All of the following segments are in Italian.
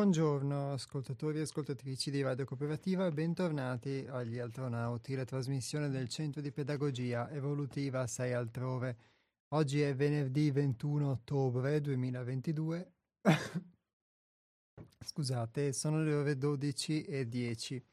Buongiorno ascoltatori e ascoltatrici di Radio Cooperativa bentornati agli Altronauti, la trasmissione del Centro di Pedagogia Evolutiva 6 altrove. Oggi è venerdì 21 ottobre 2022. Scusate, sono le ore 12 e 10.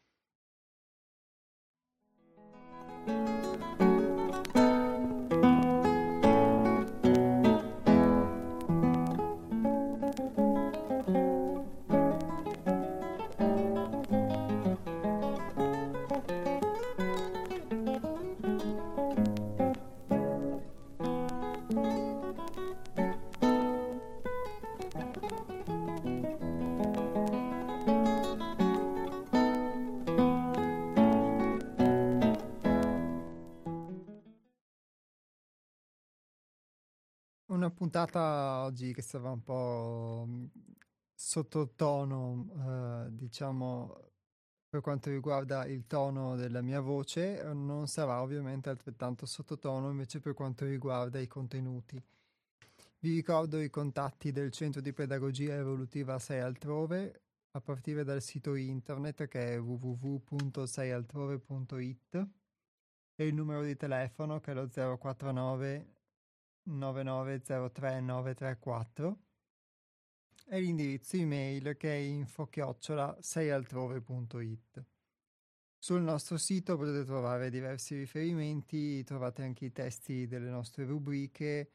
Puntata oggi che stava un po' mm, sottotono, eh, diciamo, per quanto riguarda il tono della mia voce, non sarà ovviamente altrettanto sottotono invece per quanto riguarda i contenuti. Vi ricordo i contatti del Centro di Pedagogia Evolutiva 6 altrove a partire dal sito internet che è www.seialtrove.it e il numero di telefono che è lo 049 9903934 e l'indirizzo email che è info-seialtrove.it. Sul nostro sito potete trovare diversi riferimenti, trovate anche i testi delle nostre rubriche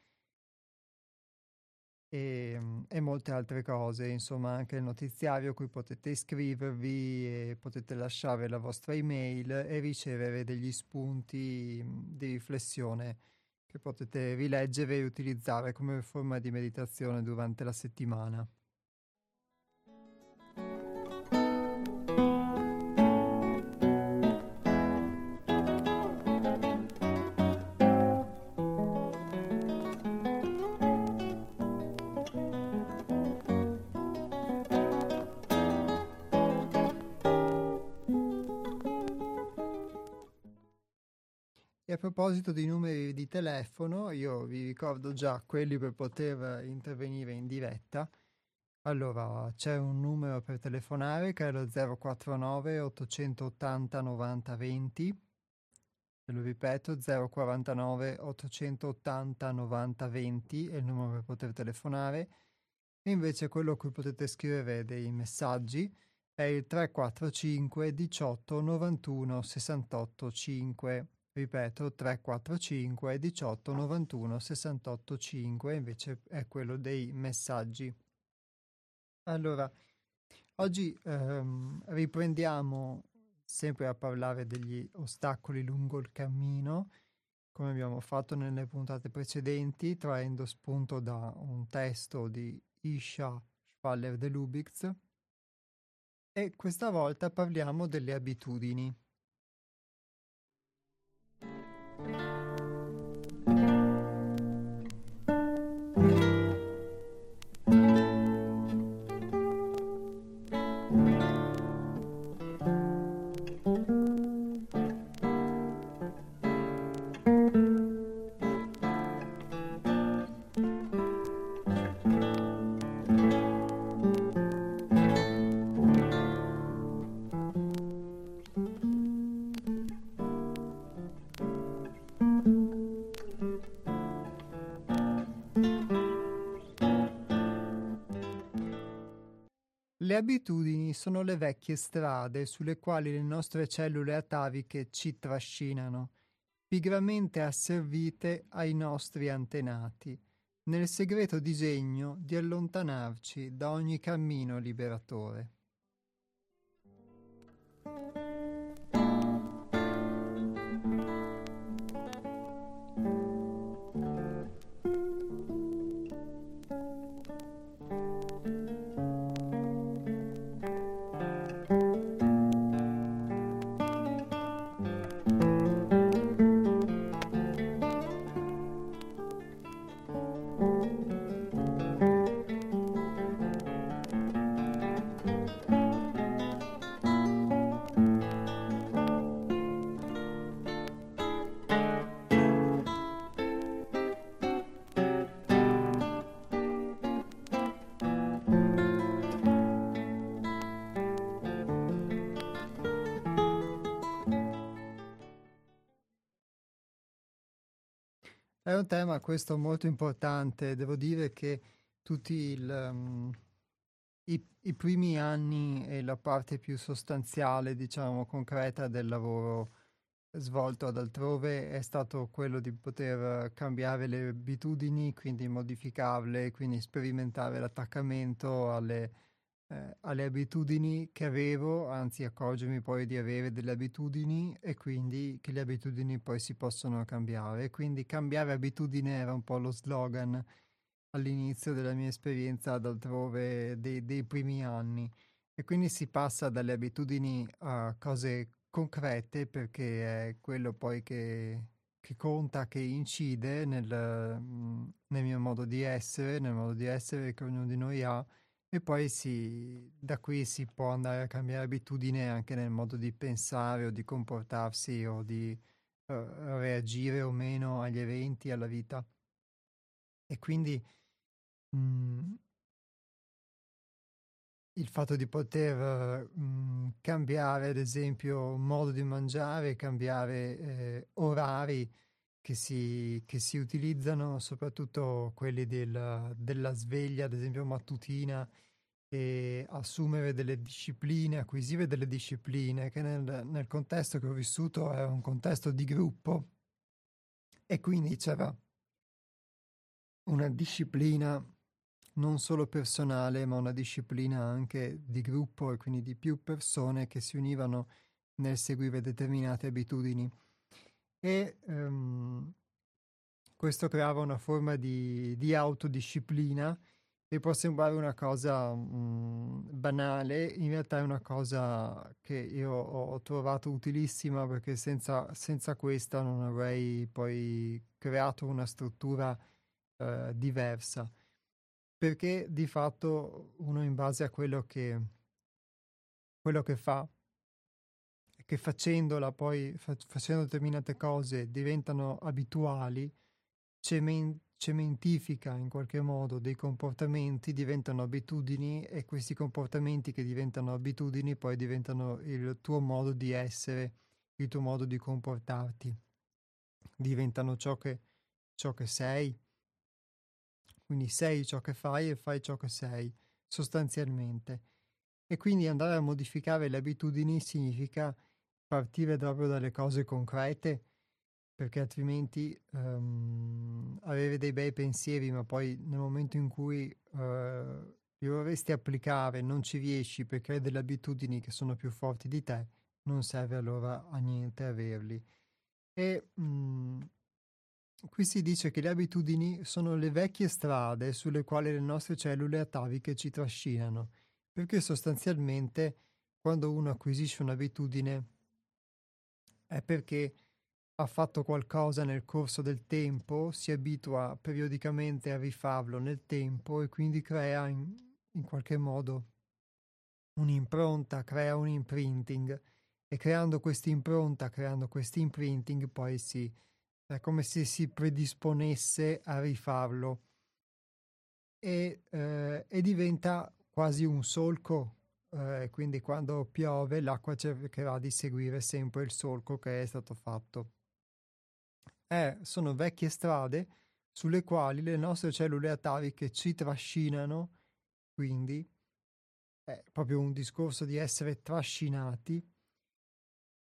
e, e, molte altre cose, insomma anche il notiziario cui potete iscrivervi e potete lasciare la vostra email e ricevere degli spunti di riflessione che potete rileggere e utilizzare come forma di meditazione durante la settimana. Proposito di numeri di telefono, io vi ricordo già quelli per poter intervenire in diretta. Allora, c'è un numero per telefonare che è lo 049 880 90 20. Ve lo ripeto, 049 880 90 20 è il numero per poter telefonare. E invece quello a cui potete scrivere dei messaggi è il 345 18 91 68 5 ripeto 345 18 91 68 5 invece è quello dei messaggi. Allora oggi ehm, riprendiamo sempre a parlare degli ostacoli lungo il cammino come abbiamo fatto nelle puntate precedenti traendo spunto da un testo di Isha Spaller de Lubitz. E questa volta parliamo delle abitudini abitudini sono le vecchie strade sulle quali le nostre cellule ataviche ci trascinano, pigramente asservite ai nostri antenati, nel segreto disegno di allontanarci da ogni cammino liberatore. È un tema questo molto importante, devo dire che tutti il, um, i, i, primi anni e la parte più sostanziale, diciamo, concreta del lavoro svolto ad altrove è stato quello di poter cambiare le abitudini, quindi modificarle, quindi sperimentare l'attaccamento alle, eh, alle abitudini che avevo, anzi accorgermi poi di avere delle abitudini e quindi che le abitudini poi si possono cambiare. Quindi cambiare abitudine era un po' lo slogan all'inizio della mia esperienza ad dei, dei primi anni. E quindi si passa dalle abitudini a cose concrete perché è quello poi che, che conta, che incide nel, nel, mio modo di essere, nel modo di essere che ognuno di noi ha e poi si, da qui si può andare a cambiare abitudine anche nel modo di pensare o di comportarsi o di uh, reagire o meno agli eventi, alla vita. E quindi mh, mm, il fatto di poter mh, mm, cambiare, ad esempio, modo di mangiare, cambiare eh, orari che si, che si, utilizzano, soprattutto quelli del, della sveglia, ad esempio mattutina, e assumere delle discipline, acquisire delle discipline, che nel, nel contesto che ho vissuto era un contesto di gruppo e quindi c'era una disciplina non solo personale, ma una disciplina anche di gruppo e quindi di più persone che si univano nel seguire determinate abitudini. E um, questo creava una forma di, di, autodisciplina e può sembrare una cosa um, banale, in realtà è una cosa che io ho trovato utilissima perché senza, senza questa non avrei poi creato una struttura uh, diversa. Perché di fatto uno in base a quello che, quello che fa, che facendola poi, fa, facendo determinate cose diventano abituali, cemen- cementifica in qualche modo dei comportamenti, diventano abitudini e questi comportamenti che diventano abitudini poi diventano il tuo modo di essere, il tuo modo di comportarti, diventano ciò che, ciò che sei quindi sei ciò che fai e fai ciò che sei, sostanzialmente. E quindi andare a modificare le abitudini significa partire proprio dalle cose concrete, perché altrimenti um, avere dei bei pensieri, ma poi nel momento in cui uh, li vorresti applicare non ci riesci perché hai delle abitudini che sono più forti di te, non serve allora a niente averli. E um, Qui si dice che le abitudini sono le vecchie strade sulle quali le nostre cellule ataviche ci trascinano, perché sostanzialmente quando uno acquisisce un'abitudine è perché ha fatto qualcosa nel corso del tempo, si abitua periodicamente a rifarlo nel tempo e quindi crea in, in qualche modo un'impronta, crea un imprinting e creando questa impronta, creando questo imprinting poi si è come se si predisponesse a rifarlo e, eh, e diventa quasi un solco. Eh, quindi quando piove l'acqua cercherà di seguire sempre il solco che è stato fatto. Eh, sono vecchie strade sulle quali le nostre cellule ataviche ci trascinano, quindi è proprio un discorso di essere trascinati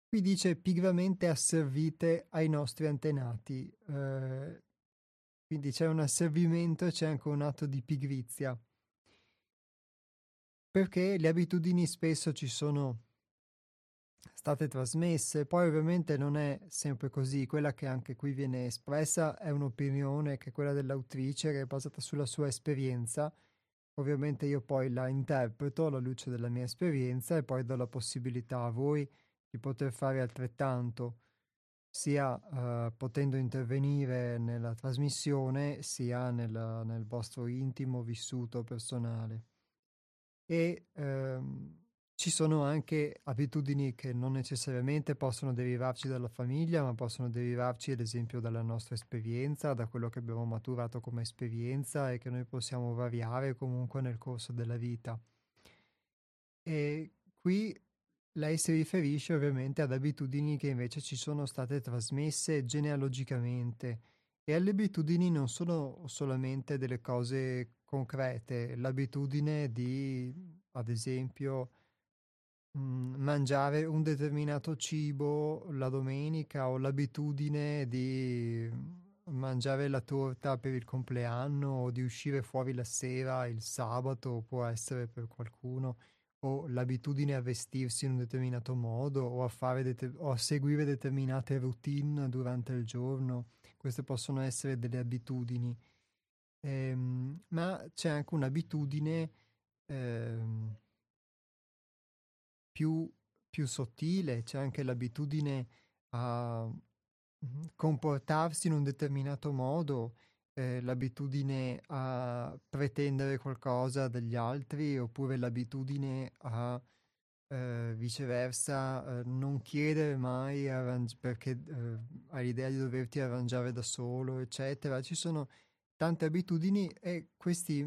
Qui dice pigramente asservite ai nostri antenati. Eh, quindi c'è un asservimento e c'è anche un atto di pigrizia. Perché le abitudini spesso ci sono state trasmesse, poi ovviamente non è sempre così, quella che anche qui viene espressa è un'opinione che è quella dell'autrice che è basata sulla sua esperienza. Ovviamente io poi la interpreto alla luce della mia esperienza e poi do la possibilità a voi di poter fare altrettanto, sia uh, potendo intervenire nella trasmissione, sia nel, nel vostro intimo vissuto personale. E ehm, ci sono anche abitudini che non necessariamente possono derivarci dalla famiglia, ma possono derivarci ad esempio dalla nostra esperienza, da quello che abbiamo maturato come esperienza e che noi possiamo variare comunque nel corso della vita. E qui lei si riferisce ovviamente ad abitudini che invece ci sono state trasmesse genealogicamente E le abitudini non sono solamente delle cose concrete, l'abitudine di, ad esempio, mh, mangiare un determinato cibo la domenica o l'abitudine di mangiare la torta per il compleanno o di uscire fuori la sera il sabato può essere per qualcuno o l'abitudine a vestirsi in un determinato modo o a, fare det- o a seguire determinate routine durante il giorno. Queste possono essere delle abitudini. Ehm, ma c'è anche un'abitudine ehm, più, più sottile, c'è anche l'abitudine a comportarsi in un determinato modo, eh, l'abitudine a pretendere qualcosa dagli altri oppure l'abitudine a eh, viceversa eh, non chiedere mai arrangi- perché eh, hai l'idea di doverti arrangiare da solo, eccetera. Ci sono tante abitudini e questi,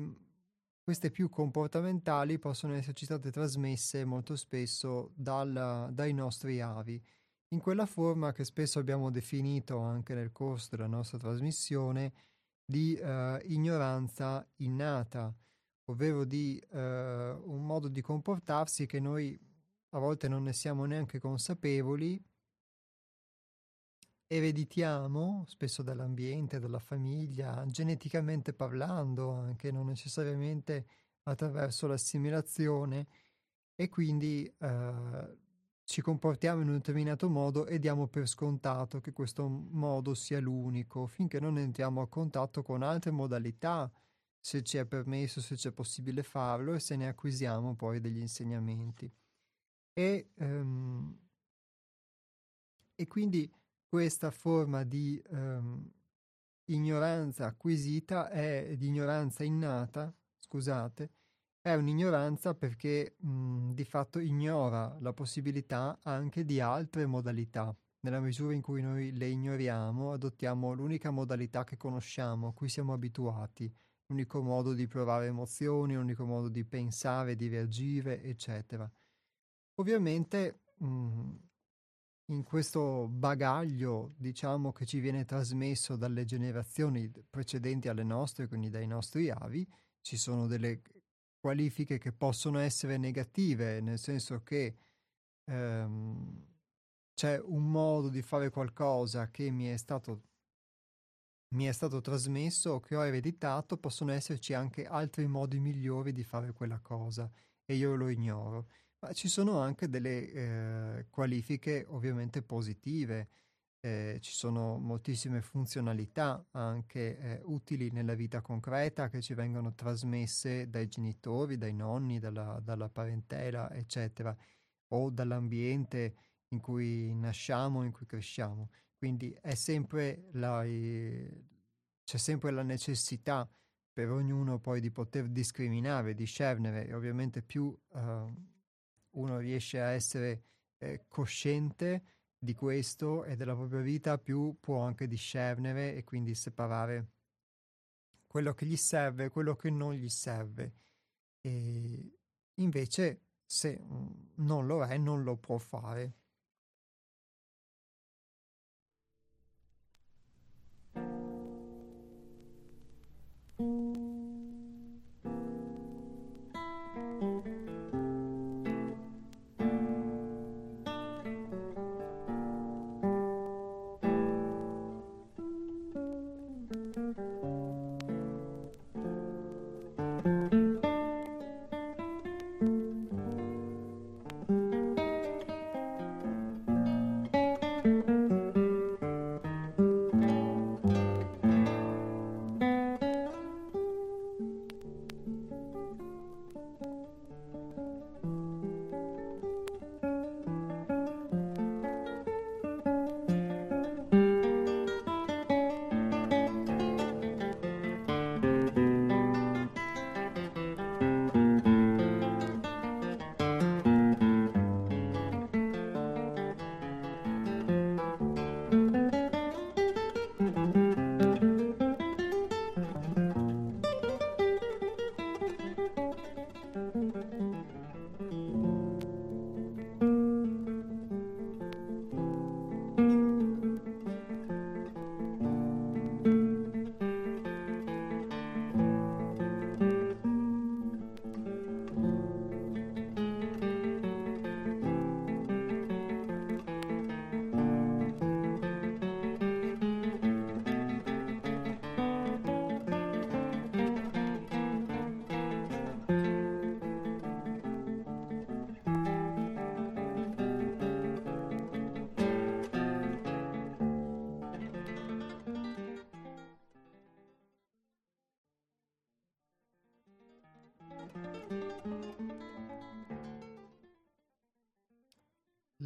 queste più comportamentali possono esserci state trasmesse molto spesso dal, dai nostri avi. In quella forma che spesso abbiamo definito anche nel corso della nostra trasmissione di eh, ignoranza innata, ovvero di eh, un modo di comportarsi che noi a volte non ne siamo neanche consapevoli, ereditiamo spesso dall'ambiente, dalla famiglia, geneticamente parlando, anche non necessariamente attraverso l'assimilazione e quindi eh, ci comportiamo in un determinato modo e diamo per scontato che questo modo sia l'unico, finché non entriamo a contatto con altre modalità, se ci è permesso, se c'è possibile farlo, e se ne acquisiamo poi degli insegnamenti. E, um, e quindi questa forma di um, ignoranza acquisita è di ignoranza innata, scusate, è un'ignoranza perché mh, di fatto ignora la possibilità anche di altre modalità. Nella misura in cui noi le ignoriamo, adottiamo l'unica modalità che conosciamo, a cui siamo abituati, l'unico modo di provare emozioni, l'unico modo di pensare, di reagire, eccetera. Ovviamente mh, in questo bagaglio, diciamo, che ci viene trasmesso dalle generazioni precedenti alle nostre, quindi dai nostri avi, ci sono delle qualifiche che possono essere negative, nel senso che ehm, c'è un modo di fare qualcosa che mi è stato mi è stato trasmesso o che ho ereditato, possono esserci anche altri modi migliori di fare quella cosa e io lo ignoro. Ma ci sono anche delle eh, qualifiche ovviamente positive eh, ci sono moltissime funzionalità anche eh, utili nella vita concreta che ci vengono trasmesse dai genitori, dai nonni, dalla, dalla parentela, eccetera, o dall'ambiente in cui nasciamo, in cui cresciamo. Quindi sempre la, eh, c'è sempre la necessità per ognuno poi di poter discriminare, discernere e ovviamente più eh, uno riesce a essere eh, cosciente di questo e della propria vita, più può anche discernere e quindi separare quello che gli serve e quello che non gli serve. E invece, se non lo è, non lo può fare.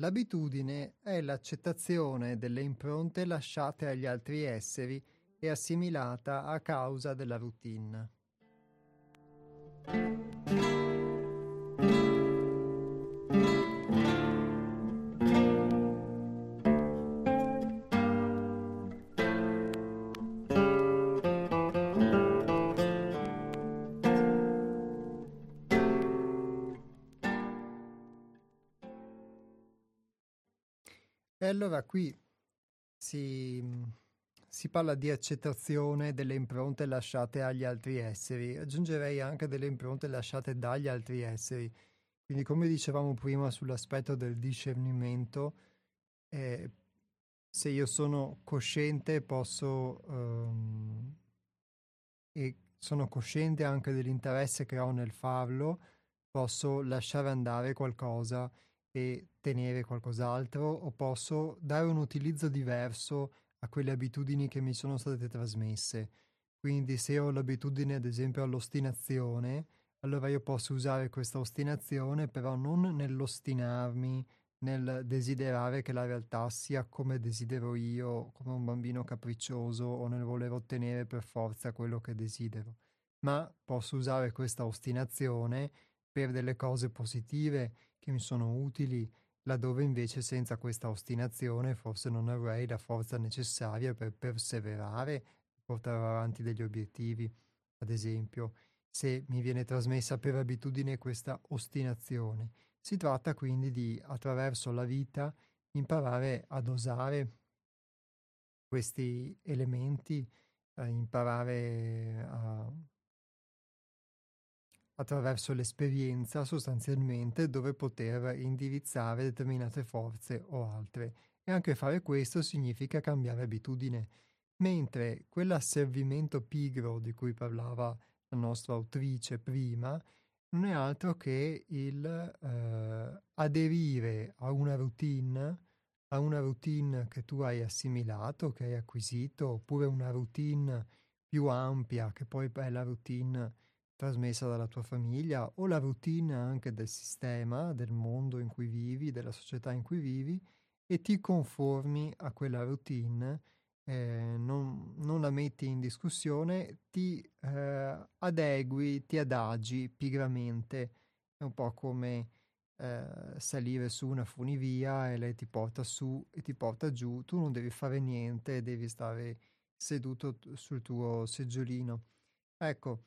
L'abitudine è l'accettazione delle impronte lasciate agli altri esseri e assimilata a causa della routine. Allora qui si, si, parla di accettazione delle impronte lasciate agli altri esseri. Aggiungerei anche delle impronte lasciate dagli altri esseri. Quindi come dicevamo prima sull'aspetto del discernimento, eh, se io sono cosciente posso um, e sono cosciente anche dell'interesse che ho nel farlo, posso lasciare andare qualcosa e tenere qualcos'altro o posso dare un utilizzo diverso a quelle abitudini che mi sono state trasmesse. Quindi se ho l'abitudine ad esempio all'ostinazione, allora io posso usare questa ostinazione però non nell'ostinarmi, nel desiderare che la realtà sia come desidero io, come un bambino capriccioso o nel voler ottenere per forza quello che desidero, ma posso usare questa ostinazione per delle cose positive che mi sono utili, laddove invece senza questa ostinazione forse non avrei la forza necessaria per perseverare e portare avanti degli obiettivi. Ad esempio, se mi viene trasmessa per abitudine questa ostinazione. Si tratta quindi di, attraverso la vita, imparare a dosare questi elementi, eh, imparare a attraverso l'esperienza sostanzialmente dove poter indirizzare determinate forze o altre. E anche fare questo significa cambiare abitudine, mentre quell'asservimento pigro di cui parlava la nostra autrice prima non è altro che il eh, aderire a una routine, a una routine che tu hai assimilato, che hai acquisito, oppure una routine più ampia che poi è la routine trasmessa dalla tua famiglia o la routine anche del sistema, del mondo in cui vivi, della società in cui vivi e ti conformi a quella routine, eh, non, non, la metti in discussione, ti eh, adegui, ti adagi pigramente. È un po' come eh, salire su una funivia e lei ti porta su e ti porta giù, tu non devi fare niente, devi stare seduto sul tuo seggiolino. Ecco,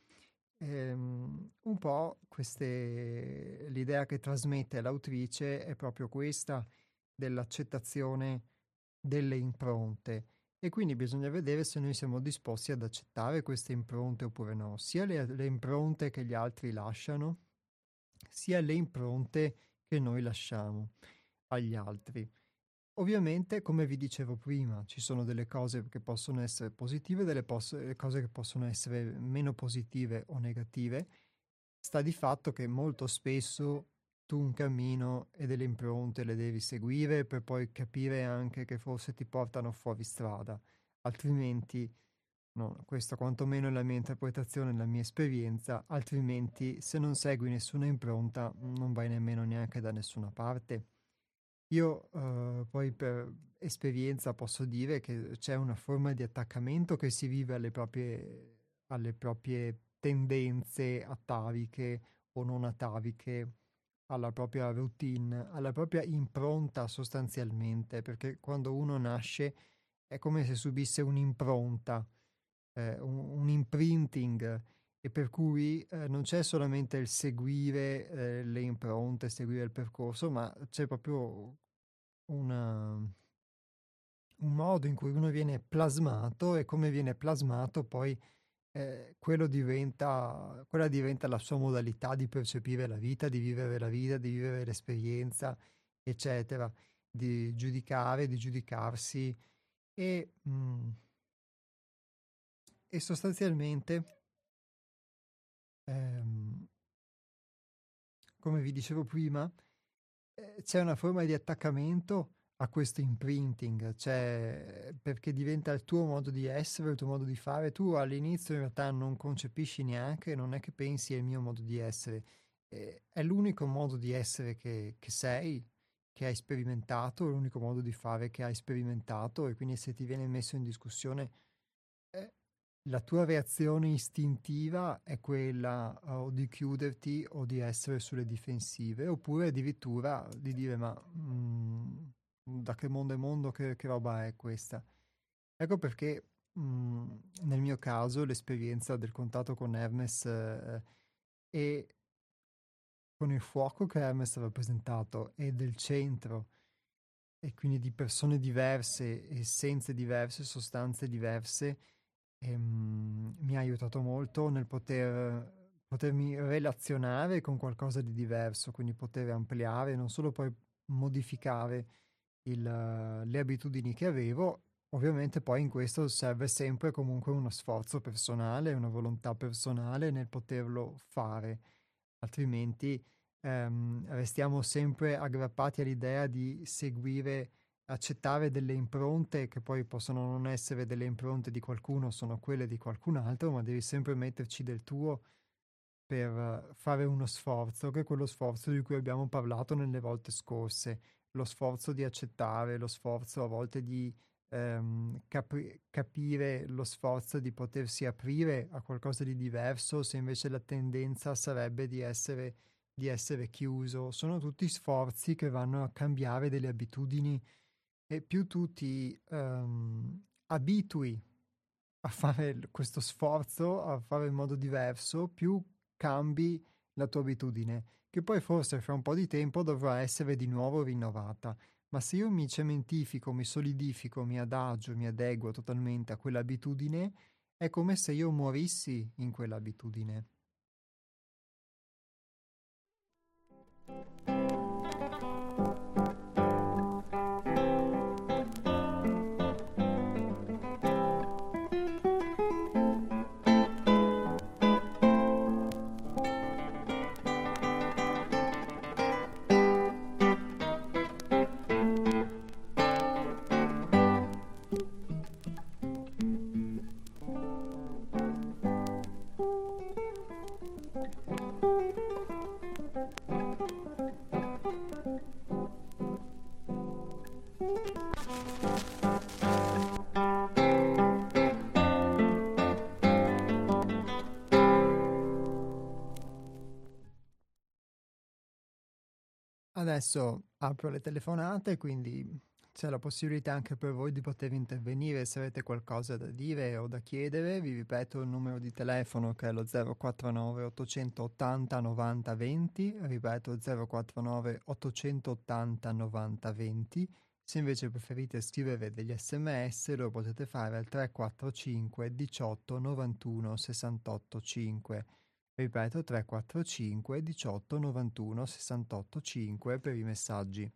Ehm, un po' queste, l'idea che trasmette l'autrice è proprio questa dell'accettazione delle impronte e quindi bisogna vedere se noi siamo disposti ad accettare queste impronte oppure no, sia le, le impronte che gli altri lasciano, sia le impronte che noi lasciamo agli altri. Ovviamente, come vi dicevo prima, ci sono delle cose che possono essere positive, delle pos- cose che possono essere meno positive o negative. Sta di fatto che molto spesso tu un cammino e delle impronte le devi seguire per poi capire anche che forse ti portano fuori strada, altrimenti, no, questa quantomeno è la mia interpretazione, la mia esperienza, altrimenti se non segui nessuna impronta non vai nemmeno neanche da nessuna parte. Io uh, poi per esperienza posso dire che c'è una forma di attaccamento che si vive alle proprie, alle proprie tendenze ataviche o non ataviche, alla propria routine, alla propria impronta sostanzialmente, perché quando uno nasce è come se subisse un'impronta, eh, un, un, imprinting, e per cui eh, non c'è solamente il seguire eh, le impronte, seguire il percorso, ma c'è proprio una, un modo in cui uno viene plasmato e come viene plasmato poi eh, diventa, quella diventa la sua modalità di percepire la vita, di vivere la vita, di vivere l'esperienza, eccetera, di giudicare, di giudicarsi. E, mh, mm, e sostanzialmente ehm, come vi dicevo prima, eh, c'è una forma di attaccamento a questo imprinting, cioè perché diventa il tuo modo di essere, il tuo modo di fare. Tu all'inizio in realtà non concepisci neanche, non è che pensi è il mio modo di essere, eh, è l'unico modo di essere che, che sei, che hai sperimentato, l'unico modo di fare che hai sperimentato e quindi se ti viene messo in discussione la tua reazione istintiva è quella uh, o di chiuderti o di essere sulle difensive oppure addirittura di dire ma mm, da che mondo è mondo, che, che roba è questa? Ecco perché mh, mm, nel mio caso l'esperienza del contatto con Hermes eh, e con il fuoco che Hermes ha rappresentato e del centro e quindi di persone diverse, essenze diverse, sostanze diverse, ehm, mi ha aiutato molto nel poter potermi relazionare con qualcosa di diverso, quindi poter ampliare, non solo poi modificare il, le abitudini che avevo. Ovviamente poi in questo serve sempre comunque uno sforzo personale, una volontà personale nel poterlo fare, altrimenti ehm, restiamo sempre aggrappati all'idea di seguire, accettare delle impronte che poi possono non essere delle impronte di qualcuno, sono quelle di qualcun altro, ma devi sempre metterci del tuo per fare uno sforzo, che è quello sforzo di cui abbiamo parlato nelle volte scorse lo sforzo di accettare, lo sforzo a volte di ehm, capi- capire, lo sforzo di potersi aprire a qualcosa di diverso, se invece la tendenza sarebbe di essere, di essere chiuso. Sono tutti sforzi che vanno a cambiare delle abitudini e più tu ti ehm, abitui a fare questo sforzo, a fare in modo diverso, più cambi la tua abitudine che poi forse fra un po' di tempo dovrà essere di nuovo rinnovata. Ma se io mi cementifico, mi solidifico, mi adagio, mi adeguo totalmente a quell'abitudine, è come se io morissi in quell'abitudine. Adesso apro le telefonate, quindi c'è la possibilità anche per voi di poter intervenire se avete qualcosa da dire o da chiedere. Vi ripeto il numero di telefono che è lo 049 880 90 20, ripeto 049 880 90 20. Se invece preferite scrivere degli sms lo potete fare al 345 18 91 68 5. Ripeto 345 18 91 68 5 per i messaggi.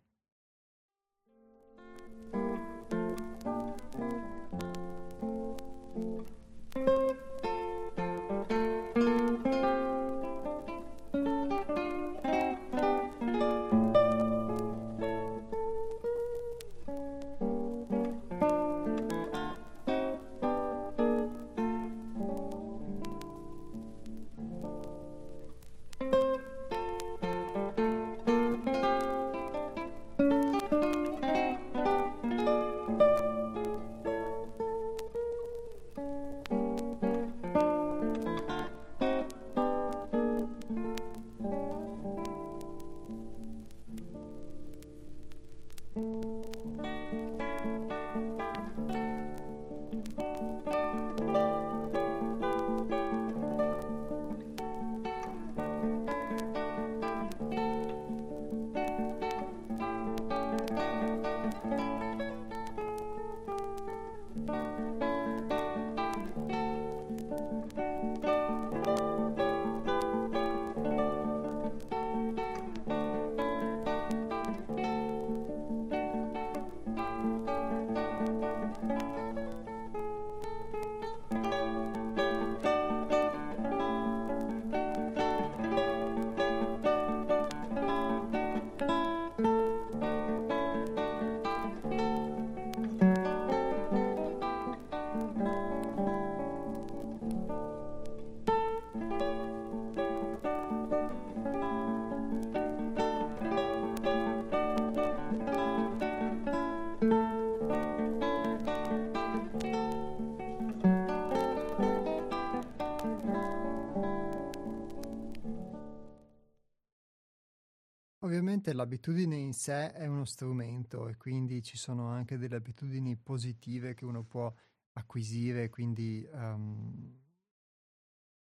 Sé è uno strumento e quindi ci sono anche delle abitudini positive che uno può acquisire, quindi um,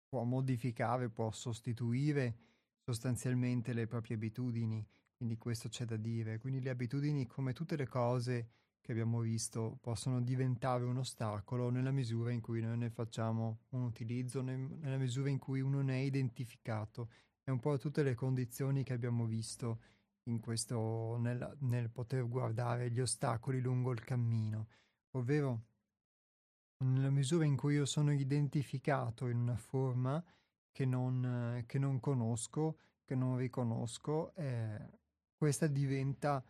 può modificare, può sostituire sostanzialmente le proprie abitudini, quindi questo c'è da dire. Quindi le abitudini, come tutte le cose che abbiamo visto, possono diventare un ostacolo nella misura in cui noi ne facciamo un utilizzo, nella misura in cui uno ne è identificato è un po' tutte le condizioni che abbiamo visto in questo, nel, nel poter guardare gli ostacoli lungo il cammino, ovvero nella misura in cui io sono identificato in una forma che non, che non conosco, che non riconosco, eh, questa diventa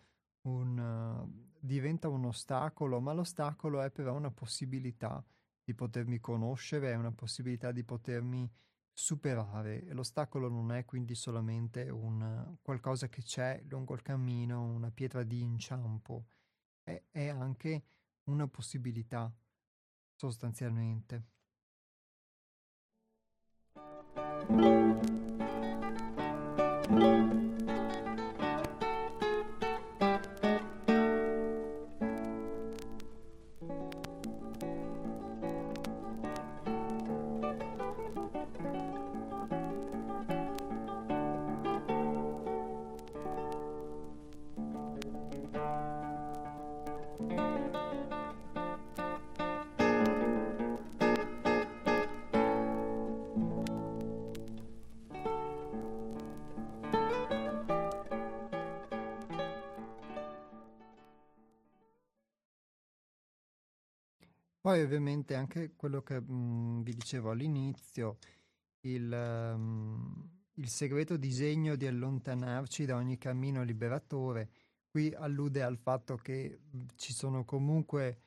un, diventa un ostacolo, ma l'ostacolo è però una possibilità di potermi conoscere, è una possibilità di potermi superare. L'ostacolo non è quindi solamente un qualcosa che c'è lungo il cammino, una pietra di inciampo, è, è anche una possibilità sostanzialmente. Poi ovviamente anche quello che mh, mhmm, vi dicevo all'inizio, il, um, il segreto disegno di allontanarci da ogni cammino liberatore, qui allude al fatto che mhmm, ci sono comunque,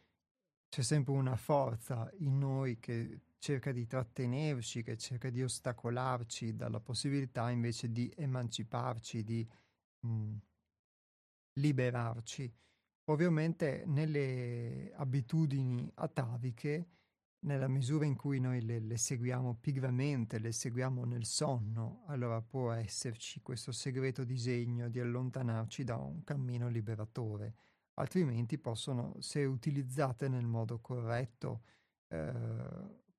c'è sempre una forza in noi che cerca di trattenerci, che cerca di ostacolarci dalla possibilità invece di emanciparci, di mh, mhmm, liberarci. Ovviamente nelle abitudini ataviche, nella misura in cui noi le, le seguiamo pigamente, le seguiamo nel sonno, allora può esserci questo segreto disegno di allontanarci da un cammino liberatore. Altrimenti possono, se utilizzate nel modo corretto, eh,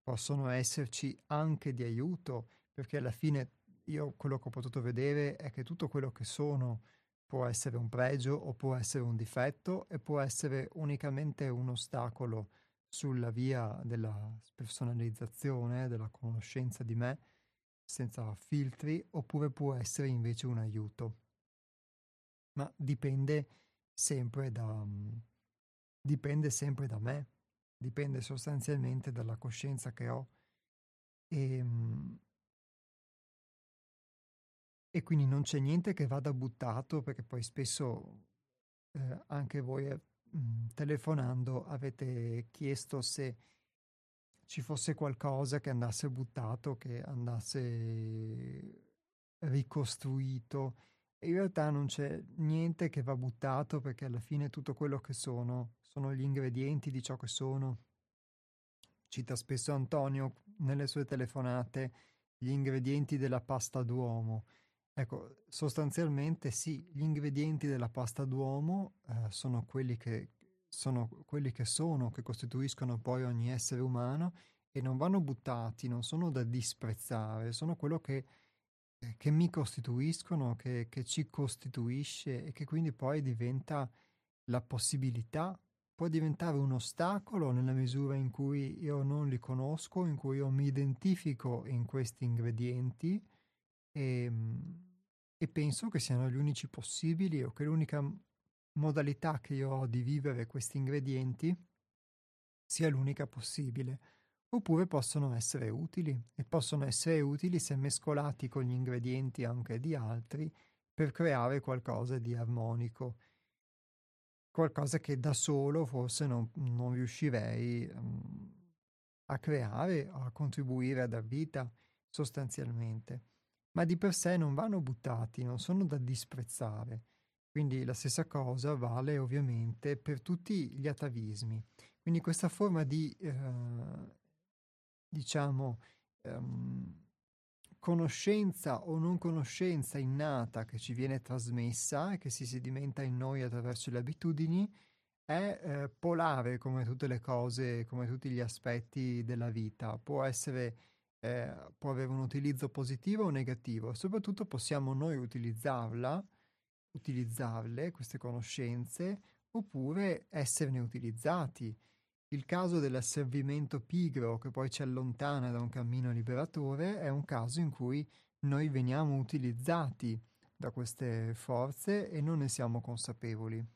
possono esserci anche di aiuto, perché alla fine io quello che ho potuto vedere è che tutto quello che sono può essere un pregio o può essere un difetto e può essere unicamente un ostacolo sulla via della personalizzazione, della conoscenza di me, senza filtri, oppure può essere invece un aiuto. Ma dipende sempre da, dipende sempre da me, dipende sostanzialmente dalla coscienza che ho. E, ehm, e quindi non c'è niente che vada buttato perché poi spesso eh, anche voi eh, telefonando avete chiesto se ci fosse qualcosa che andasse buttato, che andasse ricostruito. In realtà non c'è niente che va buttato perché alla fine tutto quello che sono sono gli ingredienti di ciò che sono. Cita spesso Antonio nelle sue telefonate gli ingredienti della pasta d'uomo Ecco, sostanzialmente sì, gli ingredienti della pasta d'uomo eh, sono, quelli che, sono quelli che sono, che costituiscono poi ogni essere umano e non vanno buttati, non sono da disprezzare, sono quello che, eh, che mi costituiscono, che, che ci costituisce e che quindi poi diventa la possibilità, può diventare un ostacolo nella misura in cui io non li conosco, in cui io mi identifico in questi ingredienti e ehm, e penso che siano gli unici possibili o che l'unica modalità che io ho di vivere questi ingredienti sia l'unica possibile, oppure possono essere utili e possono essere utili se mescolati con gli ingredienti anche di altri per creare qualcosa di armonico, qualcosa che da solo forse non, non riuscirei um, a creare a contribuire a dar vita sostanzialmente ma di per sé non vanno buttati, non sono da disprezzare. Quindi la stessa cosa vale ovviamente per tutti gli atavismi. Quindi questa forma di, eh, diciamo, ehm, conoscenza o non conoscenza innata che ci viene trasmessa e che si sedimenta in noi attraverso le abitudini è eh, polare come tutte le cose, come tutti gli aspetti della vita. Può essere, eh, può avere un utilizzo positivo o negativo. Soprattutto possiamo noi utilizzarla, utilizzarle, queste conoscenze, oppure esserne utilizzati. Il caso dell'asservimento pigro che poi ci allontana da un cammino liberatore è un caso in cui noi veniamo utilizzati da queste forze e non ne siamo consapevoli.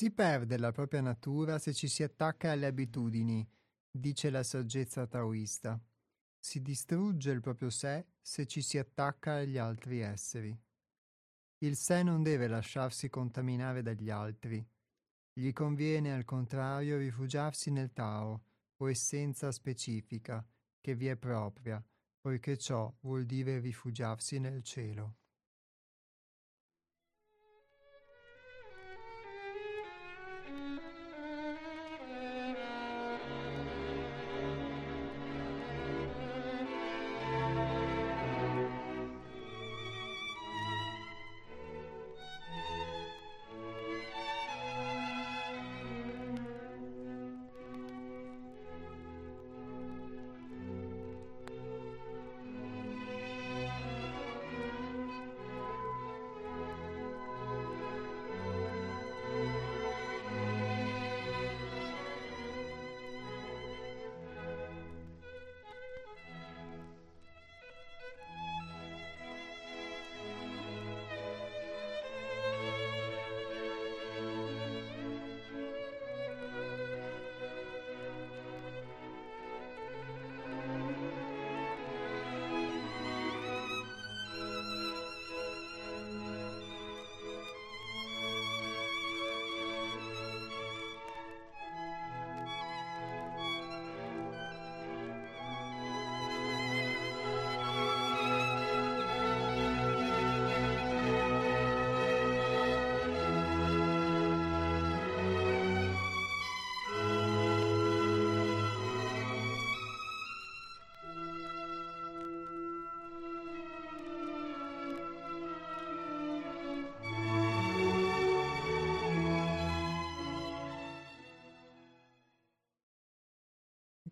Si perde la propria natura se ci si attacca alle abitudini, dice la saggezza taoista. Si distrugge il proprio sé se ci si attacca agli altri esseri. Il sé non deve lasciarsi contaminare dagli altri. Gli conviene al contrario rifugiarsi nel Tao, o essenza specifica, che vi è propria, poiché ciò vuol dire rifugiarsi nel cielo.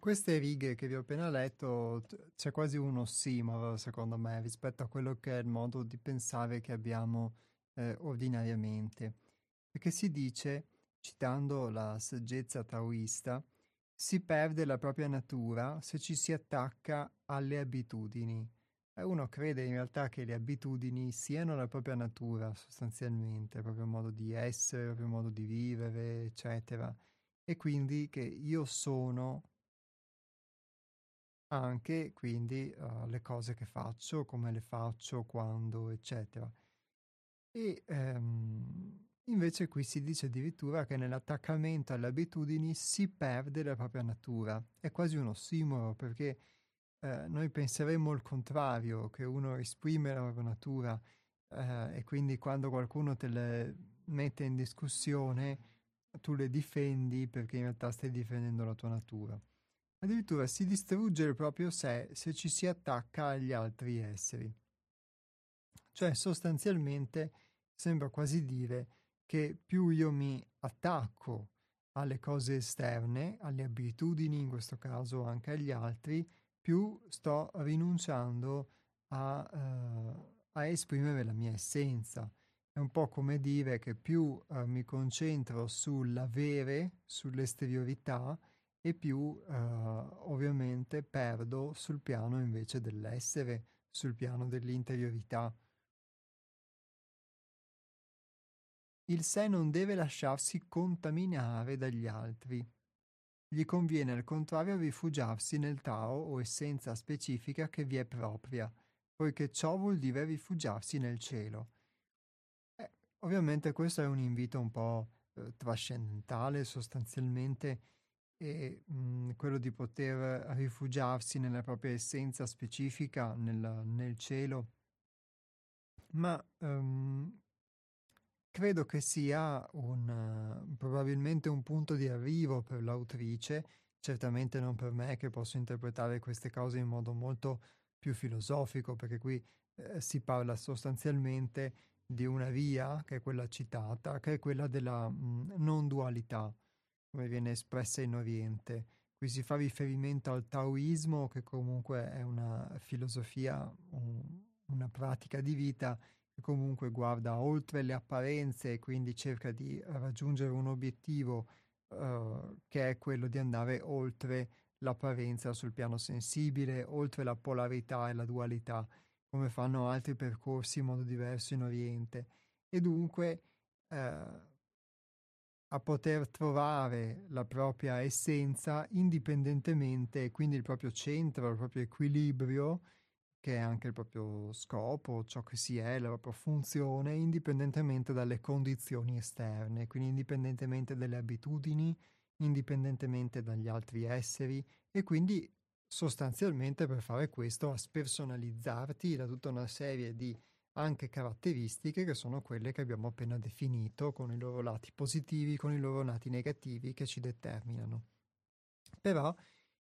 Queste righe che vi ho appena letto c'è quasi un ossimoro, secondo me, rispetto a quello che è il modo di pensare che abbiamo eh, ordinariamente. Perché si dice, citando la saggezza taoista, si perde la propria natura se ci si attacca alle abitudini. E uno crede in realtà che le abitudini siano la propria natura, sostanzialmente, il proprio modo di essere, il proprio modo di vivere, eccetera. E quindi che io sono anche quindi uh, le cose che faccio, come le faccio, quando, eccetera. E um, invece qui si dice addirittura che nell'attaccamento alle abitudini si perde la propria natura. È quasi un ossimoro perché eh, noi penseremmo il contrario, che uno esprime la propria natura eh, e quindi quando qualcuno te le mette in discussione tu le difendi perché in realtà stai difendendo la tua natura. Addirittura si distrugge il proprio sé se ci si attacca agli altri esseri. Cioè sostanzialmente sembra quasi dire che più io mi attacco alle cose esterne, alle abitudini, in questo caso anche agli altri, più sto rinunciando a, uh, a esprimere la mia essenza. È un po' come dire che più uh, mi concentro sull'avere, sull'esteriorità, e più uh, ovviamente perdo sul piano invece dell'essere, sul piano dell'interiorità. Il sé non deve lasciarsi contaminare dagli altri. Gli conviene al contrario rifugiarsi nel Tao o essenza specifica che vi è propria, poiché ciò vuol dire rifugiarsi nel cielo. Eh, ovviamente questo è un invito un po' eh, trascendentale sostanzialmente e mh, mhmm, quello di poter rifugiarsi nella propria essenza specifica nel, nel cielo, ma um, credo che sia un, probabilmente un punto di arrivo per l'autrice, certamente non per me che posso interpretare queste cose in modo molto più filosofico, perché qui eh, si parla sostanzialmente di una via, che è quella citata, che è quella della mh, non dualità come viene espressa in Oriente. Qui si fa riferimento al taoismo, che comunque è una filosofia, un, una pratica di vita che comunque guarda oltre le apparenze e quindi cerca di raggiungere un obiettivo uh, che è quello di andare oltre l'apparenza sul piano sensibile, oltre la polarità e la dualità, come fanno altri percorsi in modo diverso in Oriente. E dunque uh, a poter trovare la propria essenza indipendentemente, quindi il proprio centro, il proprio equilibrio, che è anche il proprio scopo, ciò che si è, la propria funzione, indipendentemente dalle condizioni esterne, quindi indipendentemente dalle abitudini, indipendentemente dagli altri esseri. E quindi sostanzialmente per fare questo a spersonalizzarti da tutta una serie di anche caratteristiche che sono quelle che abbiamo appena definito, con i loro lati positivi, con i loro lati negativi che ci determinano. Però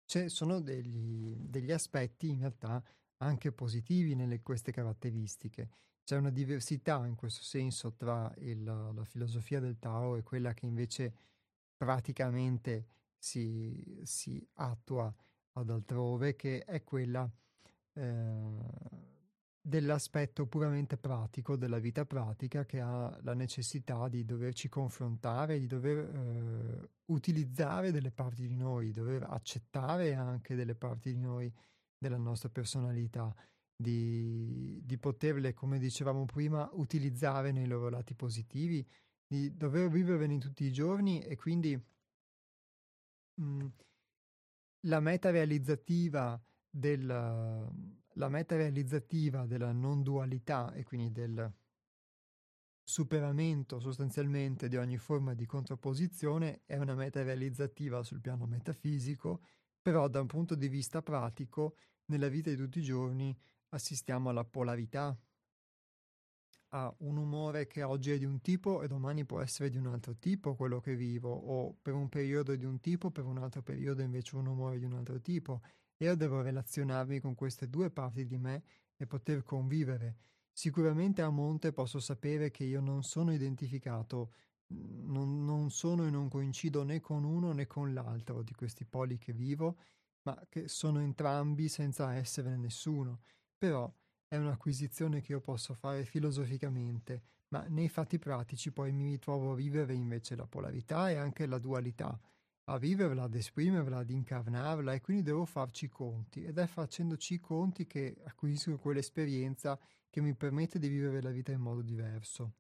ci sono degli, degli, aspetti in realtà anche positivi nelle queste caratteristiche. C'è una diversità in questo senso tra il, la filosofia del Tao e quella che invece praticamente si, si attua ad altrove, che è quella eh, dell'aspetto puramente pratico della vita pratica che ha la necessità di doverci confrontare, di dover eh, utilizzare delle parti di noi, dover accettare anche delle parti di noi, della nostra personalità, di, di poterle, come dicevamo prima, utilizzare nei loro lati positivi, di dover vivervene tutti i giorni e quindi mh, mm, la meta realizzativa del la meta realizzativa della non dualità e quindi del superamento sostanzialmente di ogni forma di contrapposizione è una meta realizzativa sul piano metafisico, però da un punto di vista pratico, nella vita di tutti i giorni assistiamo alla polarità, a un umore che oggi è di un tipo e domani può essere di un altro tipo quello che vivo, o per un periodo di un tipo, per un altro periodo invece un umore di un altro tipo. Io devo relazionarmi con queste due parti di me e poter convivere. Sicuramente a monte posso sapere che io non sono identificato, non, non sono e non coincido né con uno né con l'altro di questi poli che vivo ma che sono entrambi senza essere nessuno. Però è un'acquisizione che io posso fare filosoficamente, ma nei fatti pratici poi mi ritrovo a vivere invece la polarità e anche la dualità, viverla, ad esprimerla, ad incarnarla e quindi devo farci i conti ed è facendoci i conti che acquisisco quell'esperienza che mi permette di vivere la vita in modo diverso.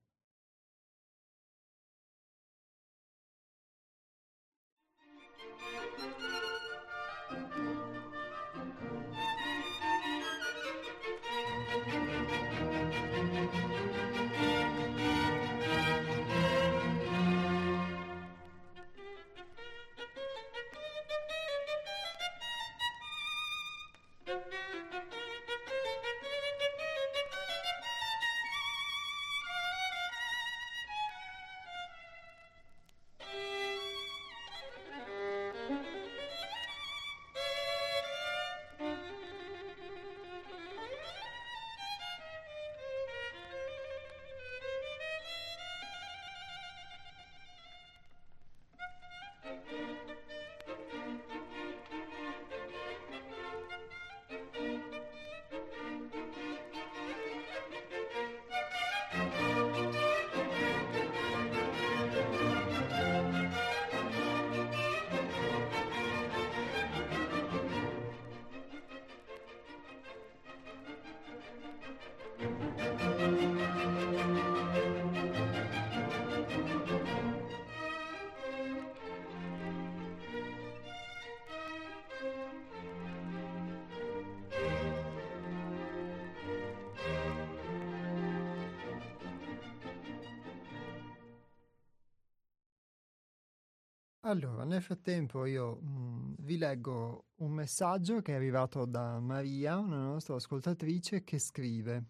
Allora, nel frattempo io mh, mm, vi leggo un messaggio che è arrivato da Maria, una nostra ascoltatrice, che scrive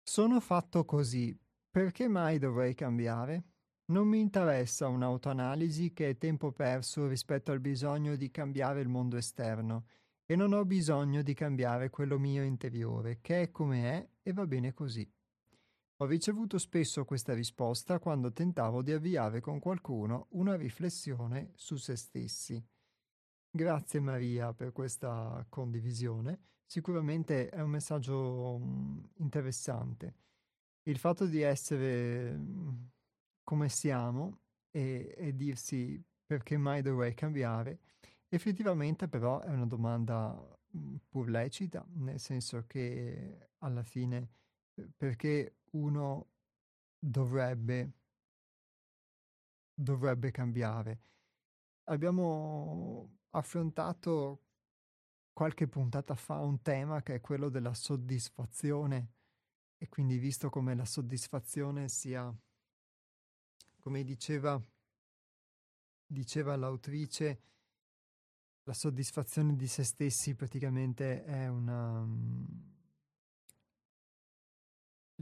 Sono fatto così, perché mai dovrei cambiare? Non mi interessa un'autoanalisi che è tempo perso rispetto al bisogno di cambiare il mondo esterno e non ho bisogno di cambiare quello mio interiore, che è come è e va bene così. Ho ricevuto spesso questa risposta quando tentavo di avviare con qualcuno una riflessione su se stessi. Grazie Maria per questa condivisione. Sicuramente è un messaggio mm, interessante. Il fatto di essere mm, come siamo e, e dirsi perché mai dovrei cambiare, effettivamente però è una domanda mm, pur lecita, nel senso che alla fine perché uno dovrebbe, dovrebbe cambiare. Abbiamo affrontato qualche puntata fa un tema che è quello della soddisfazione e quindi visto come la soddisfazione sia, come diceva, diceva l'autrice, la soddisfazione di se stessi praticamente è una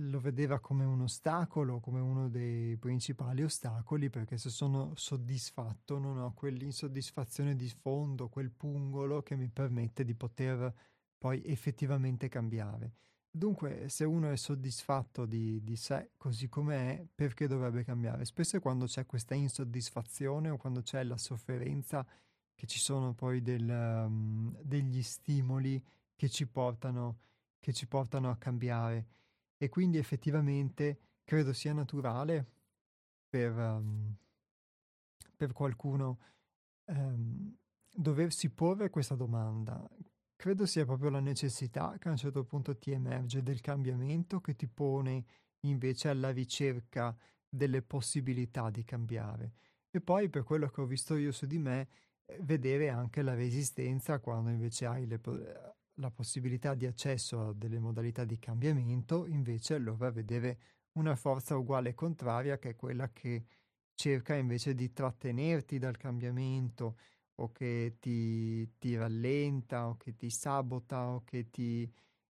lo vedeva come un ostacolo, come uno dei principali ostacoli, perché se sono soddisfatto non ho quell'insoddisfazione di fondo, quel pungolo che mi permette di poter poi effettivamente cambiare. Dunque, se uno è soddisfatto di, di sé così com'è, perché dovrebbe cambiare? Spesso è quando c'è questa insoddisfazione o quando c'è la sofferenza che ci sono poi del, um, degli stimoli che ci portano, che ci portano a cambiare e quindi effettivamente credo sia naturale per, um, per qualcuno um, doversi porre questa domanda. Credo sia proprio la necessità che a un certo punto ti emerge del cambiamento che ti pone invece alla ricerca delle possibilità di cambiare. E poi per quello che ho visto io su di me, eh, vedere anche la resistenza quando invece hai le, la possibilità di accesso a delle modalità di cambiamento, invece allora vedere una forza uguale e contraria che è quella che cerca invece di trattenerti dal cambiamento o che ti, ti rallenta o che ti sabota o che ti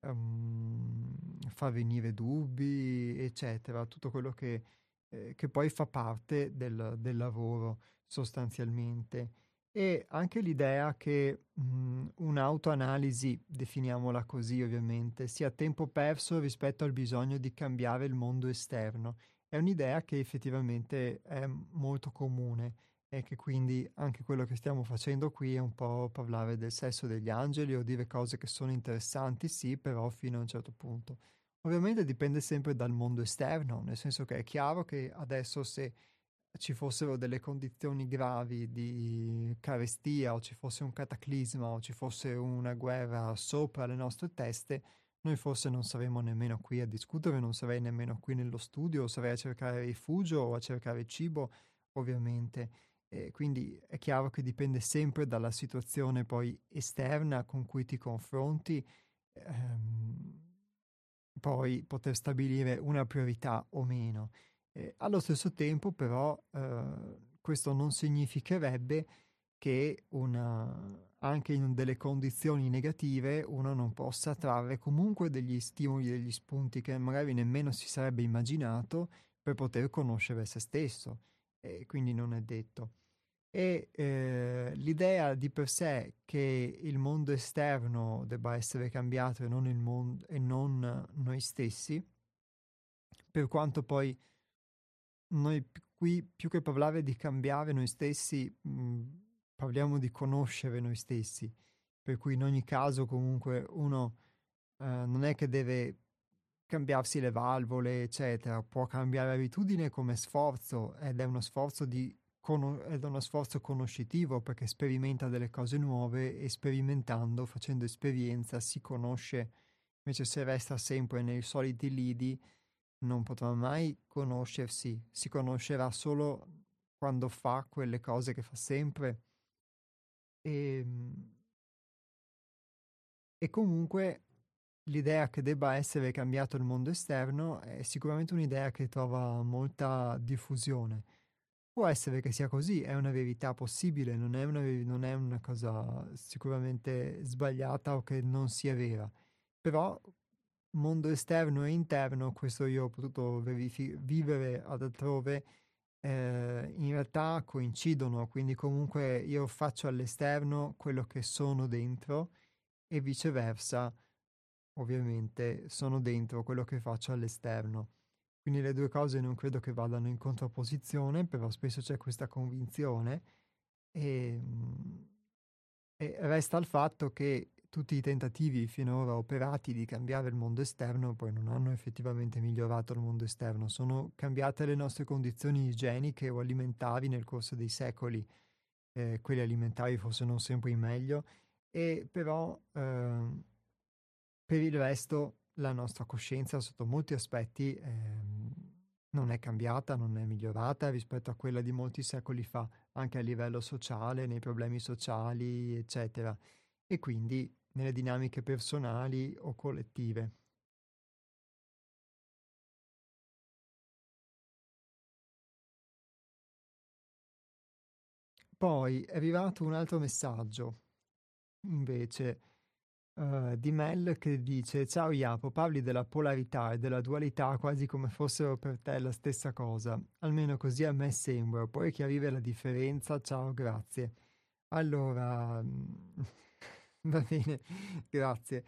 um, fa venire dubbi, eccetera, tutto quello che, eh, che poi fa parte del, del lavoro sostanzialmente e anche l'idea che mh, un'autoanalisi, definiamola così ovviamente, sia tempo perso rispetto al bisogno di cambiare il mondo esterno. È un'idea che effettivamente è molto comune e che quindi anche quello che stiamo facendo qui è un po' parlare del sesso degli angeli o dire cose che sono interessanti, sì, però fino a un certo punto. Ovviamente dipende sempre dal mondo esterno, nel senso che è chiaro che adesso se ci fossero delle condizioni gravi di carestia o ci fosse un cataclisma o ci fosse una guerra sopra le nostre teste, noi forse non saremmo nemmeno qui a discutere, non sarei nemmeno qui nello studio, sarei a cercare rifugio o a cercare cibo, ovviamente. E quindi è chiaro che dipende sempre dalla situazione poi esterna con cui ti confronti, ehm, poi poter stabilire una priorità o meno. Eh, allo stesso tempo, però, eh, questo non significherebbe che una, anche in delle condizioni negative uno non possa trarre comunque degli stimoli, degli spunti che magari nemmeno si sarebbe immaginato per poter conoscere se stesso. E quindi non è detto. E eh, l'idea di per sé che il mondo esterno debba essere cambiato e non, mondo, e non noi stessi, per quanto poi noi qui più che parlare di cambiare noi stessi, mh, mhmm, parliamo di conoscere noi stessi, per cui in ogni caso comunque uno eh, non è che deve cambiarsi le valvole, eccetera, può cambiare abitudine come sforzo ed è uno sforzo di con- è uno sforzo conoscitivo perché sperimenta delle cose nuove e sperimentando, facendo esperienza, si conosce. Invece se resta sempre nei soliti lidi, non potrà mai conoscersi, si conoscerà solo quando fa quelle cose che fa sempre. E, ehm, e comunque l'idea che debba essere cambiato il mondo esterno è sicuramente un'idea che trova molta diffusione. Può essere che sia così, è una verità possibile, non è una, non è una cosa sicuramente sbagliata o che non sia vera. Però mondo esterno e interno, questo io ho potuto verifi- vivere ad altrove, eh, in realtà coincidono, quindi comunque io faccio all'esterno quello che sono dentro e viceversa, ovviamente, sono dentro quello che faccio all'esterno. Quindi le due cose non credo che vadano in contrapposizione, però spesso c'è questa convinzione e, e resta il fatto che tutti i tentativi finora operati di cambiare il mondo esterno poi non hanno effettivamente migliorato il mondo esterno, sono cambiate le nostre condizioni igieniche o alimentari nel corso dei secoli, eh, quelli alimentari forse non sempre in meglio, e però eh, per il resto la nostra coscienza sotto molti aspetti eh, non è cambiata, non è migliorata rispetto a quella di molti secoli fa, anche a livello sociale, nei problemi sociali, eccetera. E quindi nelle dinamiche personali o collettive. Poi è arrivato un altro messaggio, invece, uh, di Mel che dice Ciao Iapo, parli della polarità e della dualità quasi come fossero per te la stessa cosa. Almeno così a me sembra. Puoi chiarire la differenza? Ciao, grazie. Allora... Va bene, grazie.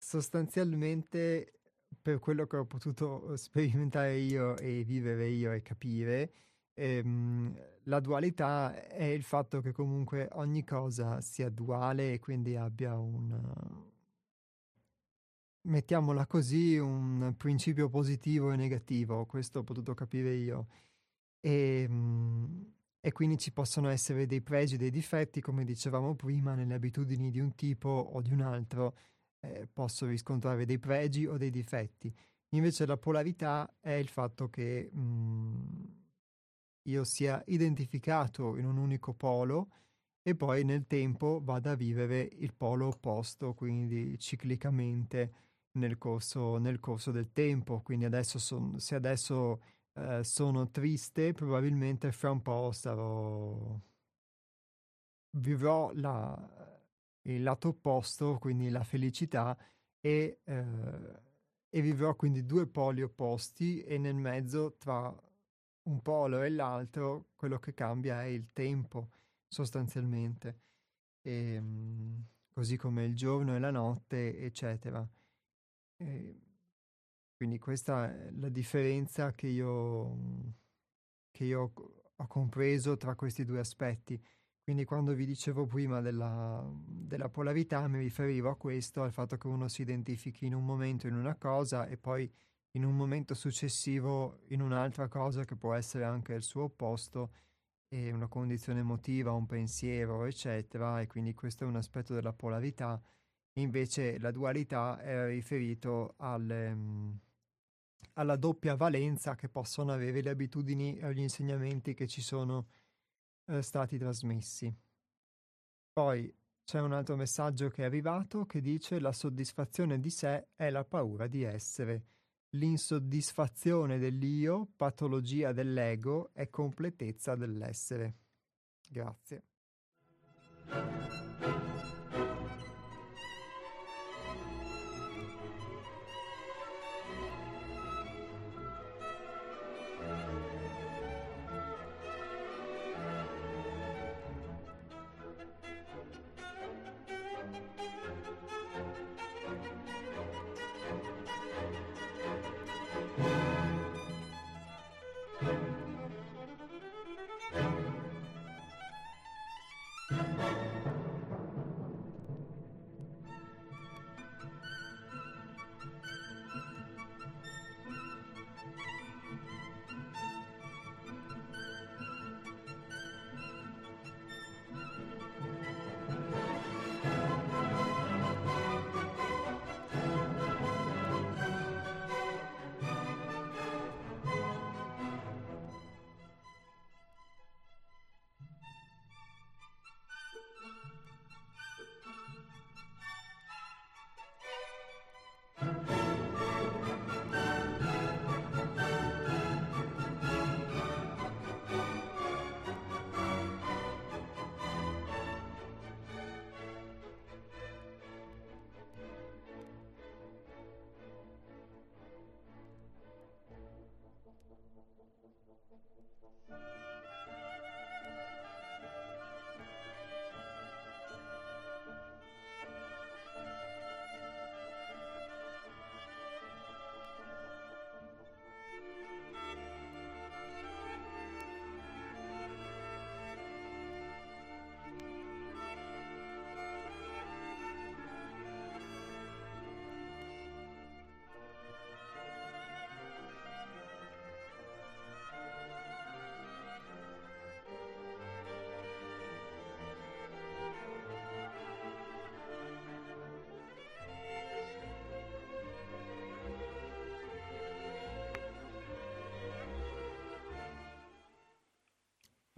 Sostanzialmente, per quello che ho potuto sperimentare io e vivere io e capire, ehm, la dualità è il fatto che comunque ogni cosa sia duale e quindi abbia un, mettiamola così, un principio positivo e negativo. Questo ho potuto capire io. E, ehm, e quindi ci possono essere dei pregi dei difetti, come dicevamo prima, nelle abitudini di un tipo o di un altro eh, posso riscontrare dei pregi o dei difetti. Invece la polarità è il fatto che mh, mm, io sia identificato in un unico polo e poi nel tempo vada a vivere il polo opposto, quindi ciclicamente nel corso, nel corso del tempo. Quindi adesso son, se adesso eh, sono triste, probabilmente fra un po' sarò... vivrò la, il lato opposto, quindi la felicità, e, eh, e vivrò quindi due poli opposti e nel mezzo tra un polo e l'altro quello che cambia è il tempo sostanzialmente, e, ehm, così come il giorno e la notte, eccetera. E, quindi questa è la differenza che io, che io ho compreso tra questi due aspetti. Quindi quando vi dicevo prima della, della, polarità mi riferivo a questo, al fatto che uno si identifichi in un momento in una cosa e poi in un momento successivo in un'altra cosa che può essere anche il suo opposto e una condizione emotiva, un pensiero, eccetera, e quindi questo è un aspetto della polarità. Invece la dualità è riferito alle, mm, alla doppia valenza che possono avere le abitudini e gli insegnamenti che ci sono eh, stati trasmessi. Poi c'è un altro messaggio che è arrivato che dice la soddisfazione di sé è la paura di essere. L'insoddisfazione dell'io, patologia dell'ego, è completezza dell'essere. Grazie.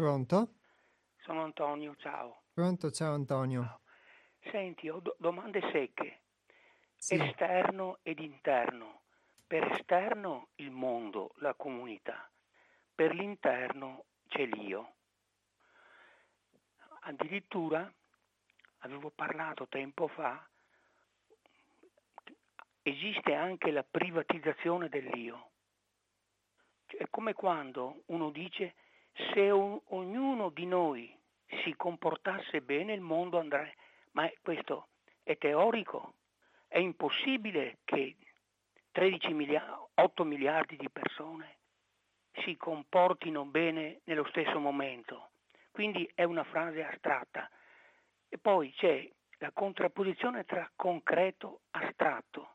Pronto? Sono Antonio, ciao. Pronto, ciao Antonio. Ciao. Senti, ho do- domande secche. Sì. Esterno ed interno. Per esterno il mondo, la comunità. Per l'interno c'è l'io. Addirittura avevo parlato tempo fa, esiste anche la privatizzazione dell'io. È come quando uno dice se un, ognuno di noi si comportasse bene il mondo andrebbe, ma questo è teorico, è impossibile che 13 miliardi, 8 miliardi di persone si comportino bene nello stesso momento, quindi è una frase astratta. E poi c'è la contrapposizione tra concreto e astratto.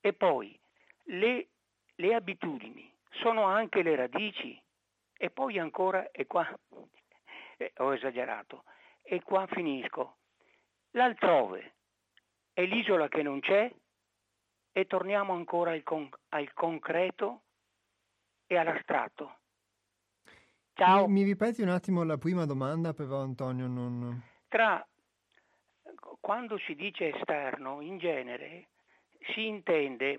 E poi le, le abitudini sono anche le radici e poi ancora, e qua eh, ho esagerato, e qua finisco. L'altrove è l'isola che non c'è e torniamo ancora al, con- al concreto e all'astratto. Ciao. Mi, mi, ripeti un attimo la prima domanda, però Antonio non... Tra quando si dice esterno, in genere si intende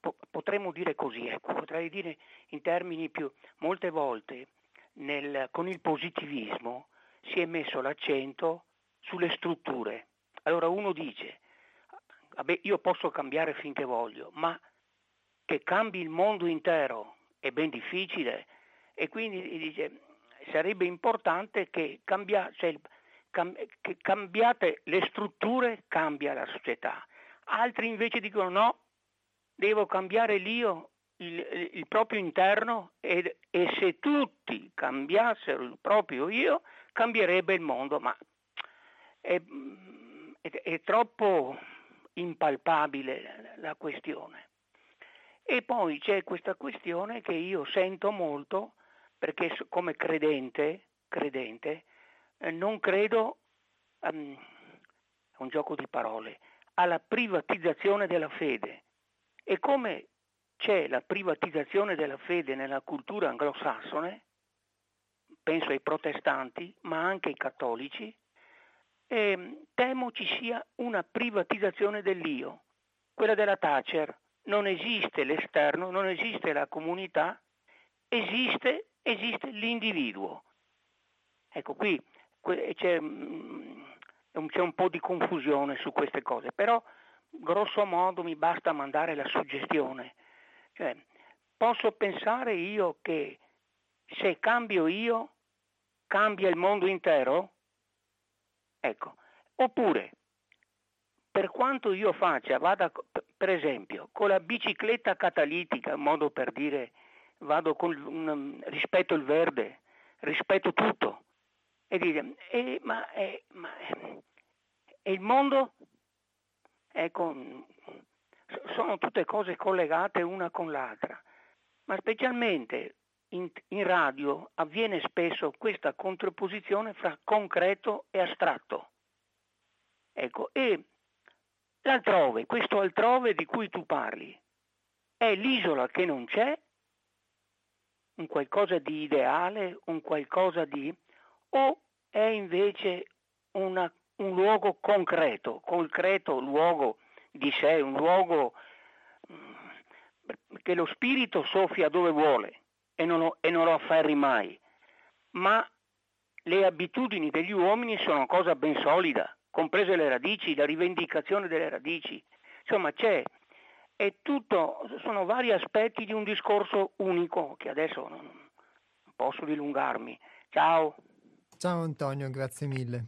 po- potremmo dire così, ecco, potrei dire in termini più, molte volte nel, con il positivismo si è messo l'accento sulle strutture. Allora uno dice, vabbè io posso cambiare finché voglio, ma che cambi il mondo intero è ben difficile e quindi dice sarebbe importante che, cambia, cioè, cam, che cambiate le strutture, cambia la società. Altri invece dicono no, devo cambiare l'io, il, il proprio interno e, e se tutti cambiassero il proprio io, cambierebbe il mondo, ma è, è, è troppo impalpabile la questione. E poi c'è questa questione che io sento molto perché come credente, credente eh, non credo, um, è un gioco di parole, alla privatizzazione della fede. E come c'è la privatizzazione della fede nella cultura anglosassone, penso ai protestanti, ma anche ai cattolici, eh, temo ci sia una privatizzazione dell'io, quella della Thatcher. Non esiste l'esterno, non esiste la comunità, esiste, esiste l'individuo. Ecco, qui c'è, mm, c'è un po' di confusione su queste cose, però grosso modo mi basta mandare la suggestione. Cioè, posso pensare io che se cambio io, cambia il mondo intero? Ecco, oppure, per quanto io faccia, vada, per esempio, con la bicicletta catalitica, modo per dire, vado con rispetto il verde, rispetto tutto, e dire, eh, ma, eh, ma eh, il mondo? Ecco, sono tutte cose collegate una con l'altra, ma specialmente in, in radio avviene spesso questa contrapposizione fra concreto e astratto. Ecco, e l'altrove, questo altrove di cui tu parli, è l'isola che non c'è, un qualcosa di ideale, un qualcosa di... o è invece una, un luogo concreto, concreto luogo di sé, un luogo mm, che lo spirito soffia dove vuole e non, lo, e non lo afferri mai, ma le abitudini degli uomini sono una cosa ben solida, comprese le radici, la rivendicazione delle radici. Insomma, c'è, è tutto, sono vari aspetti di un discorso unico che adesso non posso dilungarmi. Ciao. Ciao Antonio, grazie mille.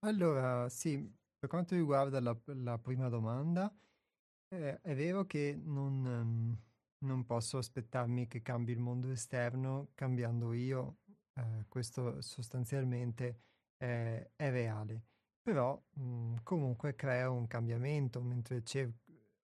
Allora, sì, per quanto riguarda la, la prima domanda, eh, è vero che non, ehm, non posso aspettarmi che cambi il mondo esterno cambiando io, eh, questo sostanzialmente è, è reale, però mh, comunque crea un cambiamento, mentre cer-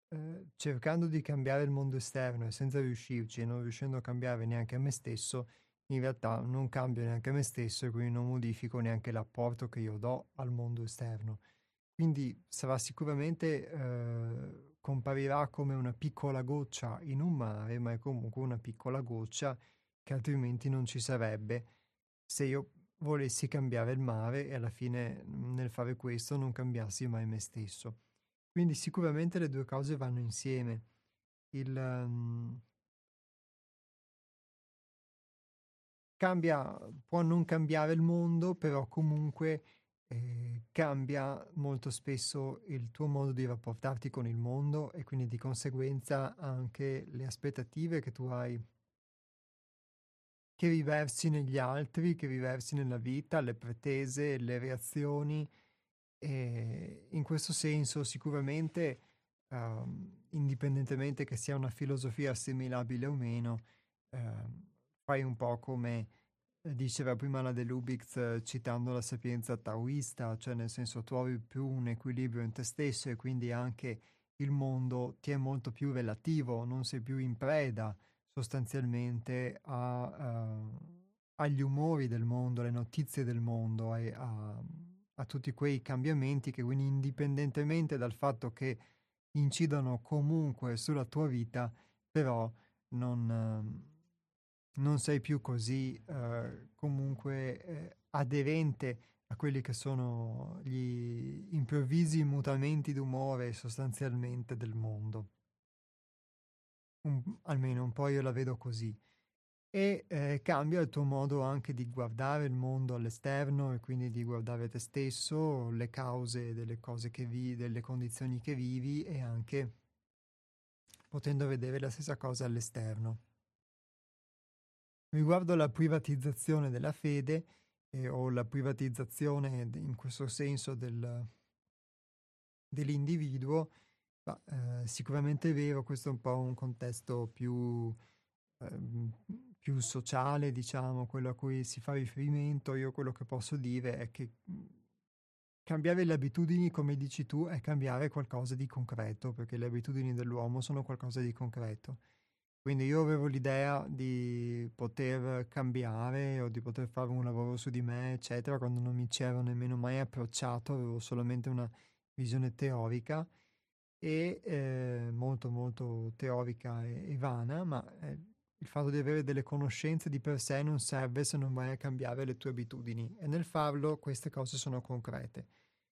eh, cercando di cambiare il mondo esterno e senza riuscirci e non riuscendo a cambiare neanche a me stesso, in realtà non cambio neanche me stesso e quindi non modifico neanche l'apporto che io do al mondo esterno. Quindi sarà sicuramente, eh, comparirà come una piccola goccia in un mare, ma è comunque una piccola goccia che altrimenti non ci sarebbe se io volessi cambiare il mare e alla fine nel fare questo non cambiassi mai me stesso. Quindi sicuramente le due cose vanno insieme. Il, um, cambia, può non cambiare il mondo, però comunque eh, cambia molto spesso il tuo modo di rapportarti con il mondo e quindi di conseguenza anche le aspettative che tu hai, che riversi negli altri, che riversi nella vita, le pretese, le reazioni. E in questo senso sicuramente, um, indipendentemente che sia una filosofia assimilabile o meno, um, fai un po' come diceva prima la De Lubix eh, citando la sapienza taoista, cioè nel senso trovi più un equilibrio in te stesso e quindi anche il mondo ti è molto più relativo, non sei più in preda sostanzialmente a, uh, agli umori del mondo, alle notizie del mondo e a, a, tutti quei cambiamenti che quindi indipendentemente dal fatto che incidono comunque sulla tua vita, però non... Uh, non sei più così eh, comunque eh, aderente a quelli che sono gli improvvisi mutamenti d'umore sostanzialmente del mondo. Un, almeno un po' io la vedo così. e eh, cambia il tuo modo anche di guardare il mondo all'esterno e quindi di guardare te stesso, le cause delle cose che vivi, delle condizioni che vivi e anche potendo vedere la stessa cosa all'esterno. Riguardo alla privatizzazione della fede eh, o la privatizzazione in questo senso del, dell'individuo, bah, eh, sicuramente è vero, questo è un po' un contesto più Ehm, più sociale, diciamo, quello a cui si fa riferimento, io quello che posso dire è che mhmm, cambiare le abitudini, come dici tu, è cambiare qualcosa di concreto, perché le abitudini dell'uomo sono qualcosa di concreto. Quindi io avevo l'idea di poter cambiare o di poter fare un lavoro su di me, eccetera, quando non mi ci ero nemmeno mai approcciato, avevo solamente una visione teorica e eh, molto molto teorica e, e vana, ma eh, il fatto di avere delle conoscenze di per sé non serve se non vai a cambiare le tue abitudini e nel farlo queste cose sono concrete.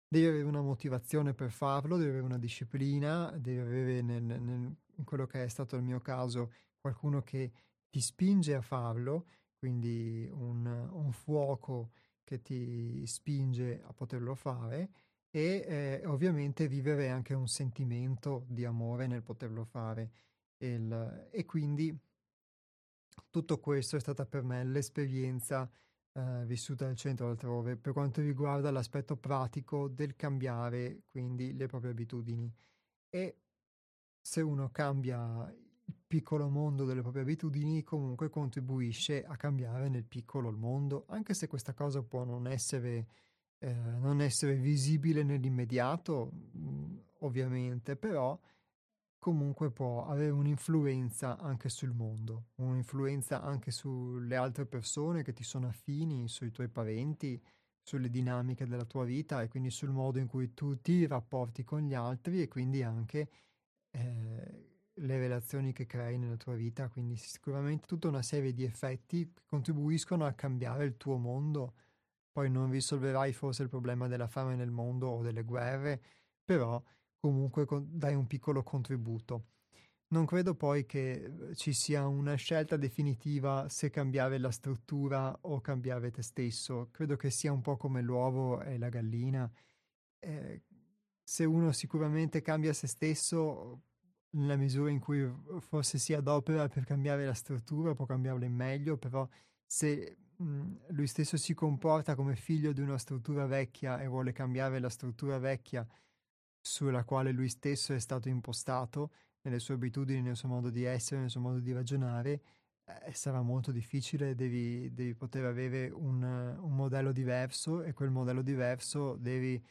Devi avere una motivazione per farlo, devi avere una disciplina, devi avere nel, nel, in quello che è stato il mio caso qualcuno che ti spinge a farlo, quindi un, un fuoco che ti spinge a poterlo fare e eh, ovviamente vivere anche un sentimento di amore nel poterlo fare. Il, e quindi tutto questo è stata per me l'esperienza eh, vissuta al centro altrove per quanto riguarda l'aspetto pratico del cambiare quindi le proprie abitudini. E se uno cambia il piccolo mondo delle proprie abitudini, comunque contribuisce a cambiare nel piccolo il mondo, anche se questa cosa può non essere, eh, non essere visibile nell'immediato, mm, ovviamente, però comunque può avere un'influenza anche sul mondo, un'influenza anche sulle altre persone che ti sono affini, sui tuoi parenti, sulle dinamiche della tua vita e quindi sul modo in cui tu ti rapporti con gli altri e quindi anche eh, le relazioni che crei nella tua vita, quindi sicuramente tutta una serie di effetti che contribuiscono a cambiare il tuo mondo. Poi non risolverai forse il problema della fame nel mondo o delle guerre, però comunque dai un piccolo contributo. Non credo poi che eh, ci sia una scelta definitiva se cambiare la struttura o cambiare te stesso. Credo che sia un po' come l'uovo e la gallina. Eh, se uno sicuramente cambia se stesso, nella misura in cui forse si adopera per cambiare la struttura, può cambiarla in meglio, però se mh, lui stesso si comporta come figlio di una struttura vecchia e vuole cambiare la struttura vecchia, sulla quale lui stesso è stato impostato, nelle sue abitudini, nel suo modo di essere, nel suo modo di ragionare, eh, sarà molto difficile, devi, devi poter avere un, un, modello diverso e quel modello diverso devi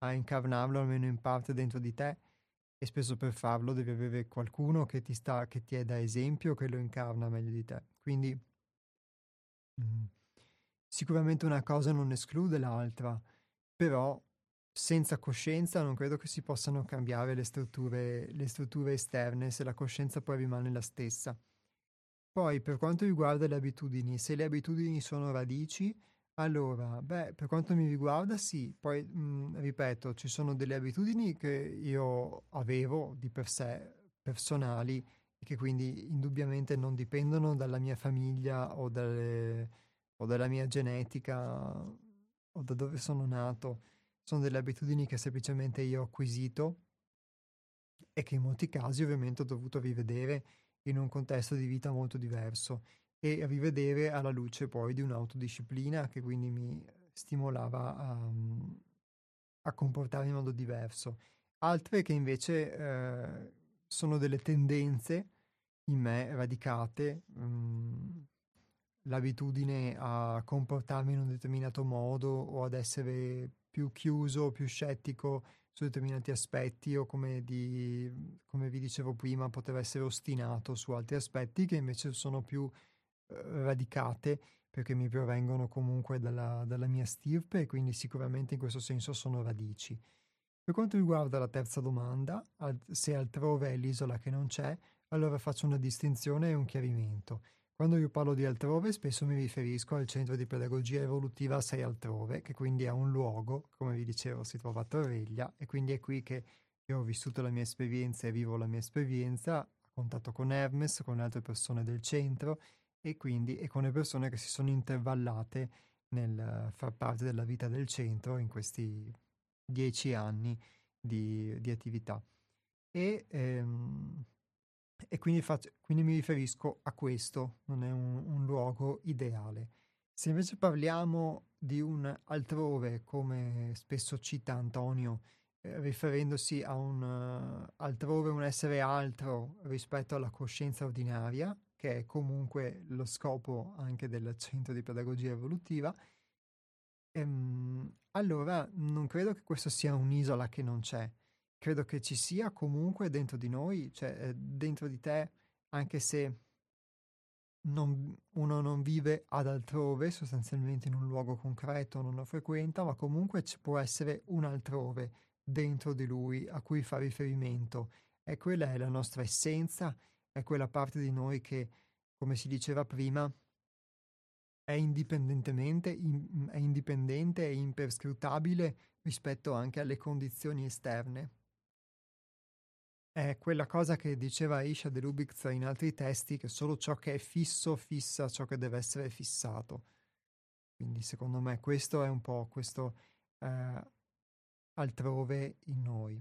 incarnarlo almeno in parte dentro di te e spesso per farlo devi avere qualcuno che ti, sta, che ti è da esempio, che lo incarna meglio di te. Quindi mh, mm, sicuramente una cosa non esclude l'altra, però senza coscienza non credo che si possano cambiare le strutture, le strutture esterne se la coscienza poi rimane la stessa. Poi, per quanto riguarda le abitudini, se le abitudini sono radici, allora, beh, per quanto mi riguarda, sì. Poi, mh, mm, ripeto, ci sono delle abitudini che io avevo di per sé personali e che quindi indubbiamente non dipendono dalla mia famiglia o, dalle, o dalla mia genetica o da dove sono nato sono delle abitudini che semplicemente io ho acquisito e che in molti casi ovviamente ho dovuto rivedere in un contesto di vita molto diverso e rivedere alla luce poi di un'autodisciplina che quindi mi stimolava a, a comportare in modo diverso. Altre che invece eh, sono delle tendenze in me radicate, mh, mm, l'abitudine a comportarmi in un determinato modo o ad essere più chiuso, più scettico su determinati aspetti o come, di, come vi dicevo prima poteva essere ostinato su altri aspetti che invece sono più radicate perché mi provengono comunque dalla, dalla mia stirpe e quindi sicuramente in questo senso sono radici. Per quanto riguarda la terza domanda, se altrove è l'isola che non c'è, allora faccio una distinzione e un chiarimento. Quando io parlo di altrove, spesso mi riferisco al centro di pedagogia evolutiva 6 altrove, che quindi è un luogo, come vi dicevo, si trova a Torreglia e quindi è qui che io ho vissuto la mia esperienza e vivo la mia esperienza a contatto con Hermes, con altre persone del centro e quindi e con le persone che si sono intervallate nel far parte della vita del centro in questi dieci anni di, di attività. E, ehm, e quindi, faccio, quindi, mi riferisco a questo, non è un, un luogo ideale. Se invece parliamo di un altrove, come spesso cita Antonio, eh, riferendosi a un uh, altrove, un essere altro rispetto alla coscienza ordinaria, che è comunque lo scopo anche del centro di pedagogia evolutiva, ehm, allora non credo che questo sia un'isola che non c'è. Credo che ci sia comunque dentro di noi, cioè eh, dentro di te, anche se non, uno non vive ad altrove, sostanzialmente in un luogo concreto, non lo frequenta, ma comunque ci può essere un altrove dentro di lui a cui fa riferimento. E quella è la nostra essenza, è quella parte di noi che, come si diceva prima, è indipendentemente, in, è indipendente e imperscrutabile rispetto anche alle condizioni esterne. È quella cosa che diceva Aisha de Lubitz in altri testi, che solo ciò che è fisso fissa ciò che deve essere fissato. Quindi secondo me questo è un po' questo eh, altrove in noi.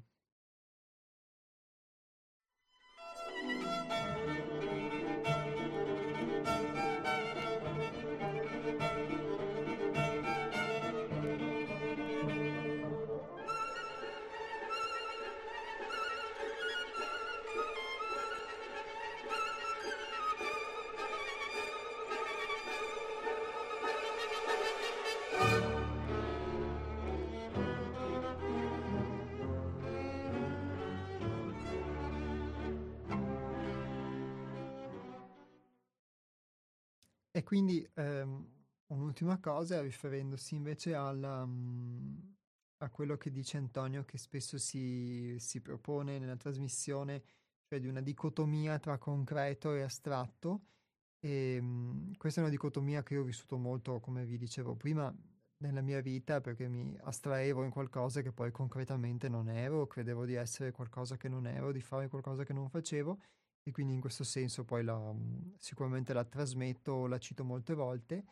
E quindi ehm, un'ultima cosa, riferendosi invece alla, um, a quello che dice Antonio, che spesso si, si propone nella trasmissione, cioè di una dicotomia tra concreto e astratto. E, um, questa è una dicotomia che io ho vissuto molto, come vi dicevo prima, nella mia vita perché mi astraevo in qualcosa che poi concretamente non ero, credevo di essere qualcosa che non ero, di fare qualcosa che non facevo e quindi in questo senso poi la, mhmm, sicuramente la trasmetto, la cito molte volte.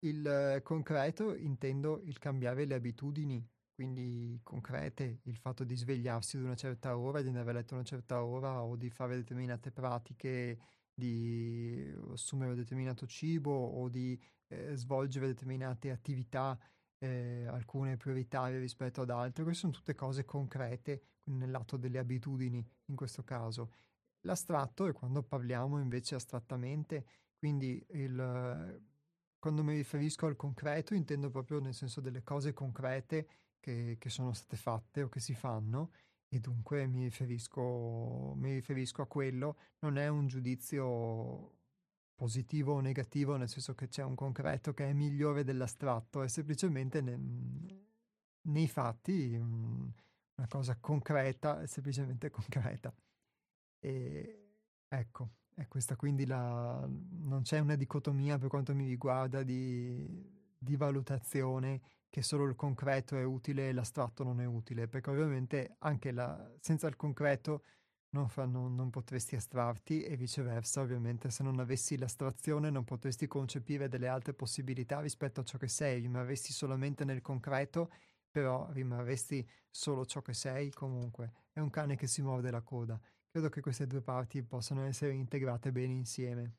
Il concreto intendo il cambiare le abitudini, quindi concrete, il fatto di svegliarsi ad una certa ora, di andare a letto a una certa ora o di fare determinate pratiche, di assumere determinato cibo o di eh, svolgere determinate attività, eh, alcune prioritarie rispetto ad altre. Queste sono tutte cose concrete nel lato delle abitudini in questo caso. L'astratto è quando parliamo invece astrattamente, quindi il, quando mi riferisco al concreto intendo proprio nel senso delle cose concrete che, che sono state fatte o che si fanno e dunque mi riferisco, mi riferisco a quello, non è un giudizio positivo o negativo, nel senso che c'è un concreto che è migliore dell'astratto, è semplicemente ne, nei fatti una cosa concreta, è semplicemente concreta. E ecco, è questa quindi la... non c'è una dicotomia per quanto mi riguarda di, di valutazione che solo il concreto è utile e l'astratto non è utile, perché ovviamente anche la, senza il concreto non, fa, non, non, potresti astrarti e viceversa, ovviamente se non avessi l'astrazione non potresti concepire delle altre possibilità rispetto a ciò che sei, rimarresti solamente nel concreto, però rimarresti solo ciò che sei comunque. È un cane che si morde la coda Credo che queste due parti possano essere integrate bene insieme.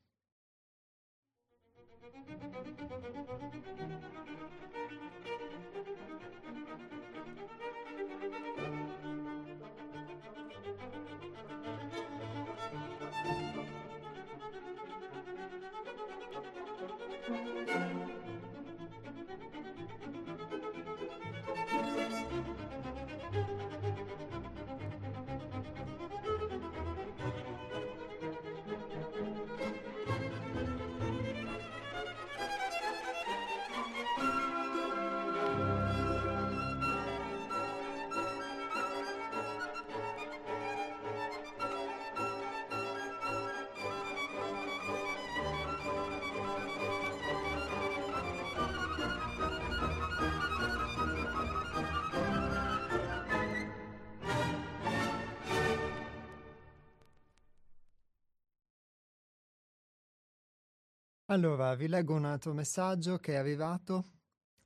Allora, vi leggo un altro messaggio che è arrivato.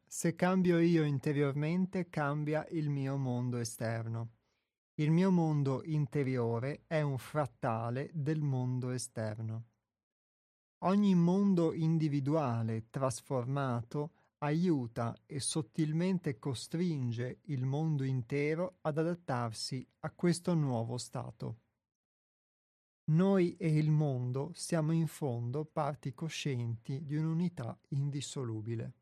Se cambio io interiormente, cambia il mio mondo esterno. Il mio mondo interiore è un frattale del mondo esterno. Ogni mondo individuale trasformato aiuta e sottilmente costringe il mondo intero ad adattarsi a questo nuovo stato. Noi e il mondo siamo in fondo parti coscienti di un'unità indissolubile.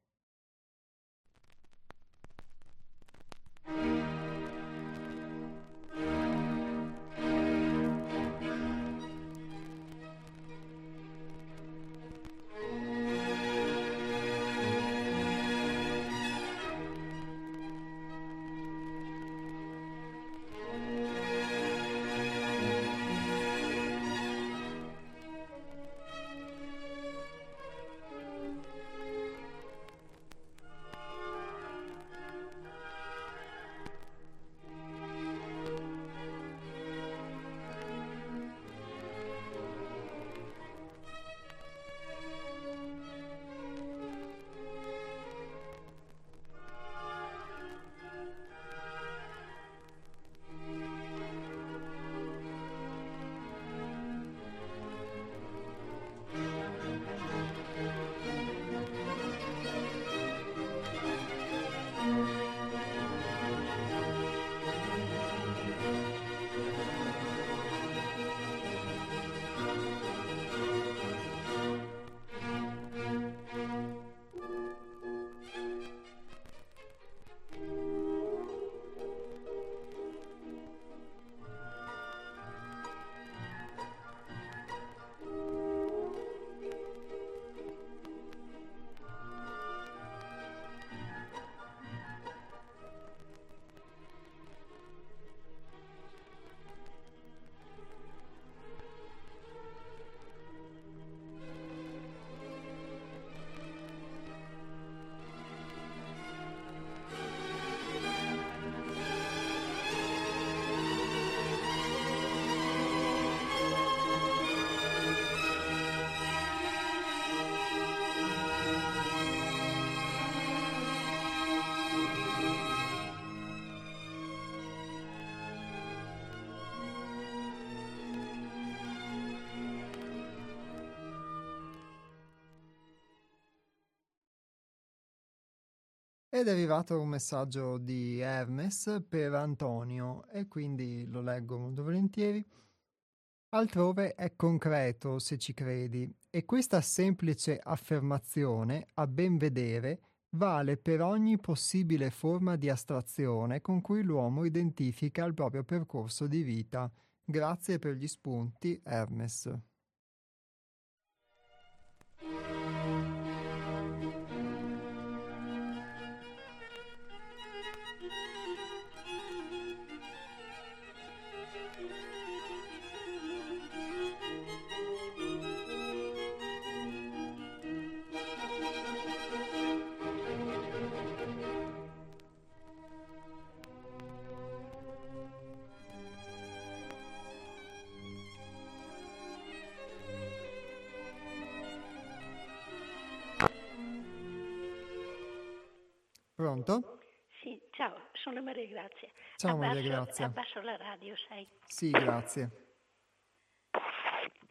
Ed è arrivato un messaggio di Hermes per Antonio e quindi lo leggo molto volentieri. Altrove è concreto se ci credi e questa semplice affermazione, a ben vedere, vale per ogni possibile forma di astrazione con cui l'uomo identifica il proprio percorso di vita. Grazie per gli spunti, Hermes. Pronto? Sì, ciao, sono Maria Grazia. Ciao abbasso, Maria Grazia. Abbasso la radio, sai. Sì, grazie.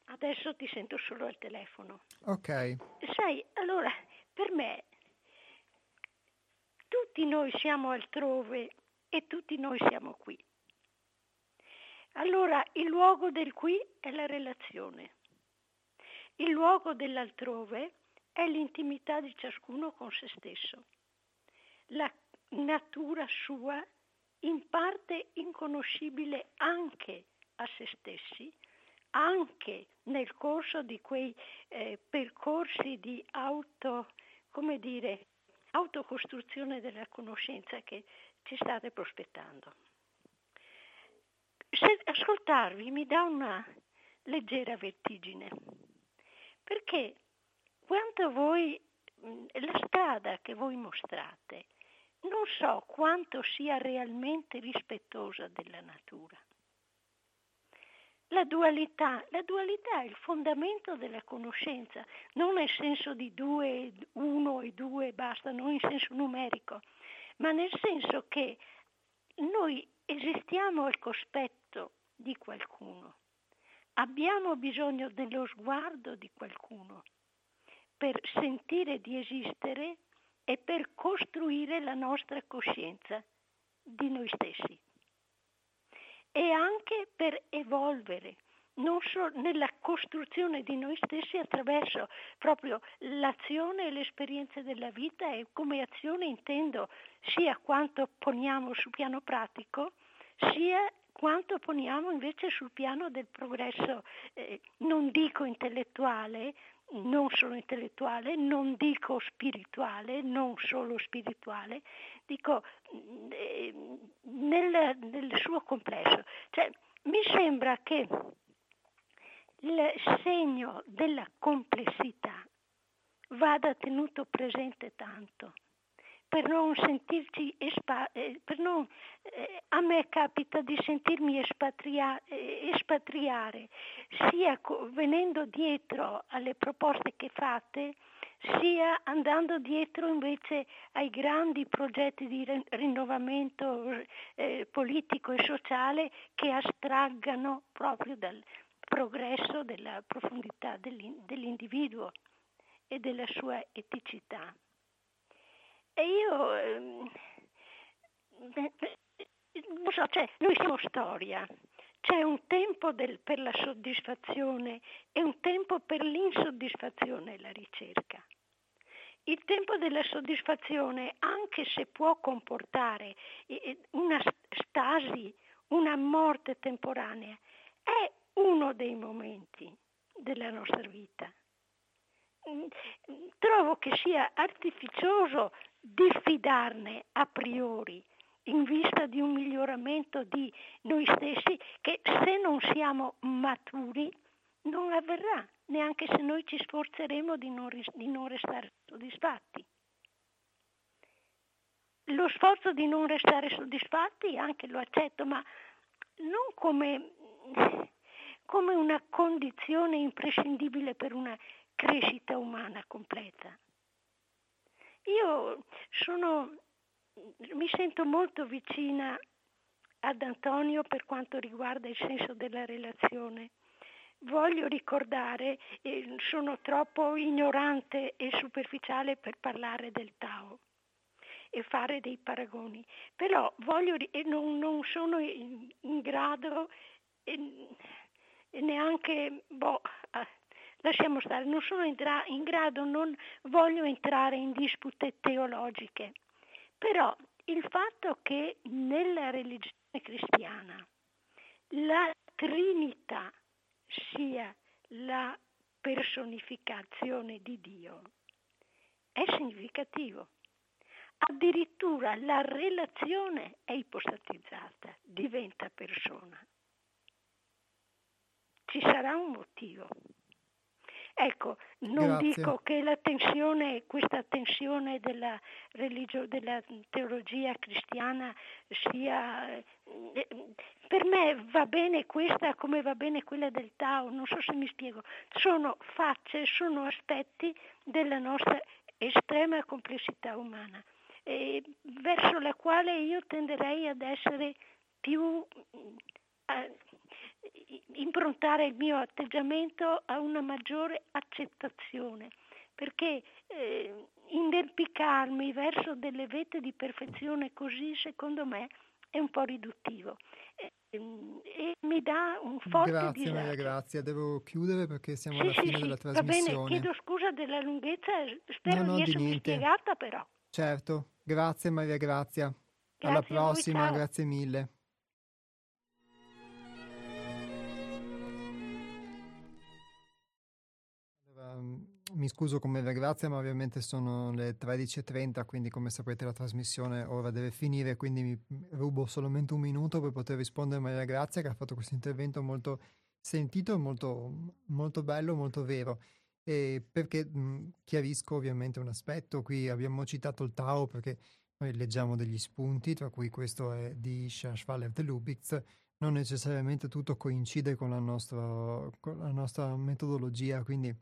Adesso ti sento solo al telefono. Ok. Sai, allora, per me, tutti noi siamo altrove e tutti noi siamo qui. Allora, il luogo del qui è la relazione. Il luogo dell'altrove è l'intimità di ciascuno con se stesso la natura sua in parte inconoscibile anche a se stessi, anche nel corso di quei eh, percorsi di auto, come dire, autocostruzione della conoscenza che ci state prospettando. Se ascoltarvi mi dà una leggera vertigine, perché quanto voi, la strada che voi mostrate non so quanto sia realmente rispettosa della natura. la dualità, la dualità è il fondamento della conoscenza, non nel senso di due, uno e due basta, non in senso numerico, ma nel senso che noi esistiamo al cospetto di qualcuno, abbiamo bisogno dello sguardo di qualcuno per sentire di esistere e per costruire la nostra coscienza di noi stessi. E anche per evolvere non solo nella costruzione di noi stessi attraverso proprio l'azione e l'esperienza della vita e come azione intendo sia quanto poniamo sul piano pratico, sia quanto poniamo invece sul piano del progresso, eh, non dico intellettuale, non solo intellettuale, non dico spirituale, non solo spirituale, dico eh, nel, nel, suo complesso. Cioè, mi sembra che il segno della complessità vada tenuto presente tanto per non sentirci espa- eh, per non, eh, a me capita di sentirmi espatria- eh, espatriare sia co- venendo dietro alle proposte che fate sia andando dietro invece ai grandi progetti di rinnovamento eh, politico e sociale che astraggano proprio dal progresso della profondità dell'individuo e della sua eticità. E io, ehm, non so, cioè, noi siamo storia, c'è un tempo del, per la soddisfazione e un tempo per l'insoddisfazione e la ricerca. Il tempo della soddisfazione, anche se può comportare una stasi, una morte temporanea, è uno dei momenti della nostra vita. Trovo che sia artificioso diffidarne a priori in vista di un miglioramento di noi stessi che se non siamo maturi non avverrà, neanche se noi ci sforzeremo di non, di non restare soddisfatti. Lo sforzo di non restare soddisfatti anche lo accetto, ma non come, come una condizione imprescindibile per una crescita umana completa. Io sono, mi sento molto vicina ad Antonio per quanto riguarda il senso della relazione. Voglio ricordare, eh, sono troppo ignorante e superficiale per parlare del Tao e fare dei paragoni, però voglio, e non, non sono in, in grado e, e neanche, boh, lasciamo stare, non sono in, gra- in grado, non voglio entrare in dispute teologiche, però il fatto che nella religione cristiana la Trinità sia la personificazione di Dio è significativo. Addirittura la relazione è ipostatizzata, diventa persona. Ci sarà un motivo. Ecco, non Grazie. dico che la tensione, questa tensione della, religio, della teologia cristiana sia... Eh, per me va bene questa come va bene quella del Tao, non so se mi spiego. Sono facce, sono aspetti della nostra estrema complessità umana, eh, verso la quale io tenderei ad essere più... Eh, improntare il mio atteggiamento a una maggiore accettazione, perché eh, inerpicarmi verso delle vette di perfezione così, secondo me, è un po' riduttivo e, e mi dà un forte Grazie disagio. Maria Grazia, devo chiudere perché siamo Sì, alla sì, fine sì, della va trasmissione. bene, chiedo scusa della lunghezza, spero No, no, di essermi spiegata però. Certo, grazie Maria Grazia. Alla Grazie a voi, prossima, ciao. grazie mille. Mi scuso con Maria Grazia, ma ovviamente sono le 13.30, quindi come sapete la trasmissione ora deve finire, quindi mi rubo solamente un minuto per poter rispondere a Maria Grazia che ha fatto questo intervento molto sentito, molto, molto bello, molto vero. E perché mh, chiarisco ovviamente un aspetto, qui abbiamo citato il Tao perché noi leggiamo degli spunti, tra cui questo è di Shashvalev de Lubitz, non necessariamente tutto coincide con la nostra, con la nostra metodologia, quindi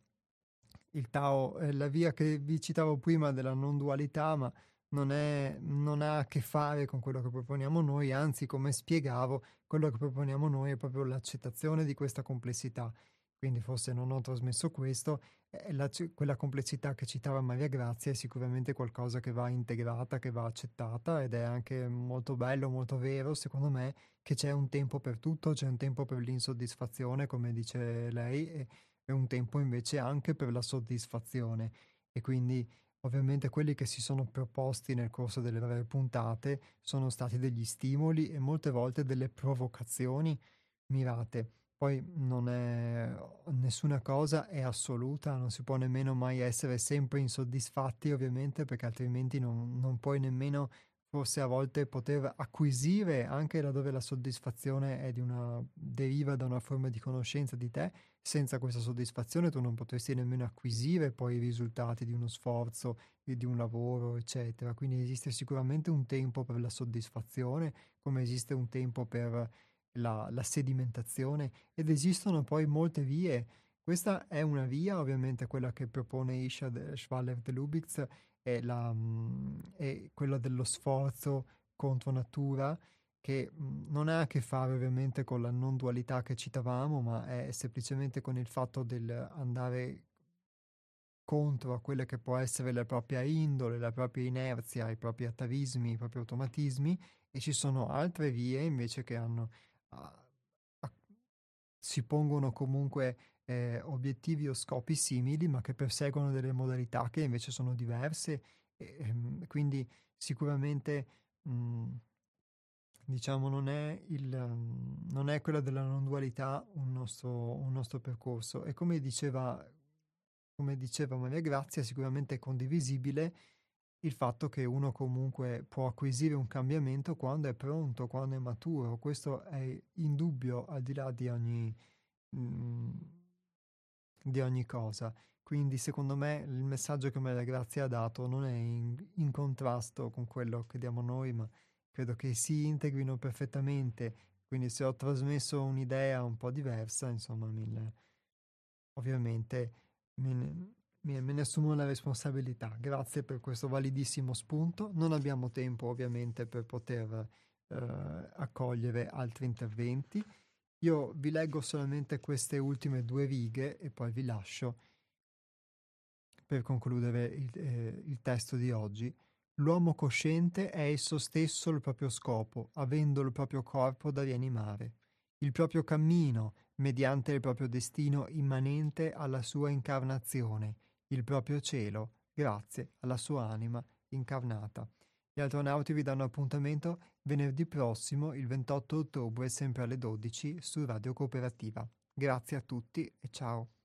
il Tao è la via che vi citavo prima della non dualità, ma non, è, non, ha a che fare con quello che proponiamo noi, anzi, come spiegavo, quello che proponiamo noi è proprio l'accettazione di questa complessità. Quindi forse non ho trasmesso questo, la, quella complessità che citava Maria Grazia è sicuramente qualcosa che va integrata, che va accettata ed è anche molto bello, molto vero, secondo me, che c'è un tempo per tutto, c'è un tempo per l'insoddisfazione, come dice lei, e, e un tempo invece anche per la soddisfazione. E quindi Ovviamente quelli che si sono proposti nel corso delle varie puntate sono stati degli stimoli e molte volte delle provocazioni mirate. Poi non è nessuna cosa è assoluta, non si può nemmeno mai essere sempre insoddisfatti, ovviamente, perché altrimenti non, non puoi nemmeno forse a volte poter acquisire anche laddove la soddisfazione è di una, deriva da una forma di conoscenza di te, senza questa soddisfazione tu non potresti nemmeno acquisire poi i risultati di uno sforzo, di un lavoro, eccetera. Quindi esiste sicuramente un tempo per la soddisfazione, come esiste un tempo per la, la sedimentazione ed esistono poi molte vie. Questa è una via, ovviamente quella che propone Isha Schwaller de Lubitz, è, la, mm, è quella dello sforzo contro natura, che mm, non ha a che fare ovviamente con la non dualità che citavamo, ma è semplicemente con il fatto del andare contro a quella che può essere la propria indole, la propria inerzia, i propri atavismi, i propri automatismi, e ci sono altre vie invece che hanno, a, a, si pongono comunque eh, obiettivi o scopi simili, ma che perseguono delle modalità che invece sono diverse. E, ehm, quindi sicuramente mh, mm, diciamo non è, il, non è quella della non dualità un nostro, un nostro percorso. E come diceva, come diceva Maria Grazia, sicuramente è condivisibile il fatto che uno comunque può acquisire un cambiamento quando è pronto, quando è maturo. Questo è indubbio al di là di ogni... Mh, mm, di ogni cosa. Quindi secondo me il messaggio che Maria Grazia ha dato non è in, in contrasto con quello che diamo noi, ma credo che si integrino perfettamente. Quindi se ho trasmesso un'idea un po' diversa, insomma, mi, ovviamente me ne, me ne assumo la responsabilità. Grazie per questo validissimo spunto. Non abbiamo tempo ovviamente per poter eh, accogliere altri interventi. Io vi leggo solamente queste ultime due righe e poi vi lascio per concludere il, eh, il testo di oggi. L'uomo cosciente è esso stesso il proprio scopo, avendo il proprio corpo da rianimare, il proprio cammino, mediante il proprio destino immanente alla sua incarnazione, il proprio cielo, grazie alla sua anima incarnata. Gli astronauti vi danno appuntamento venerdì prossimo, il 28 ottobre, sempre alle 12, su Radio Cooperativa. Grazie a tutti e ciao.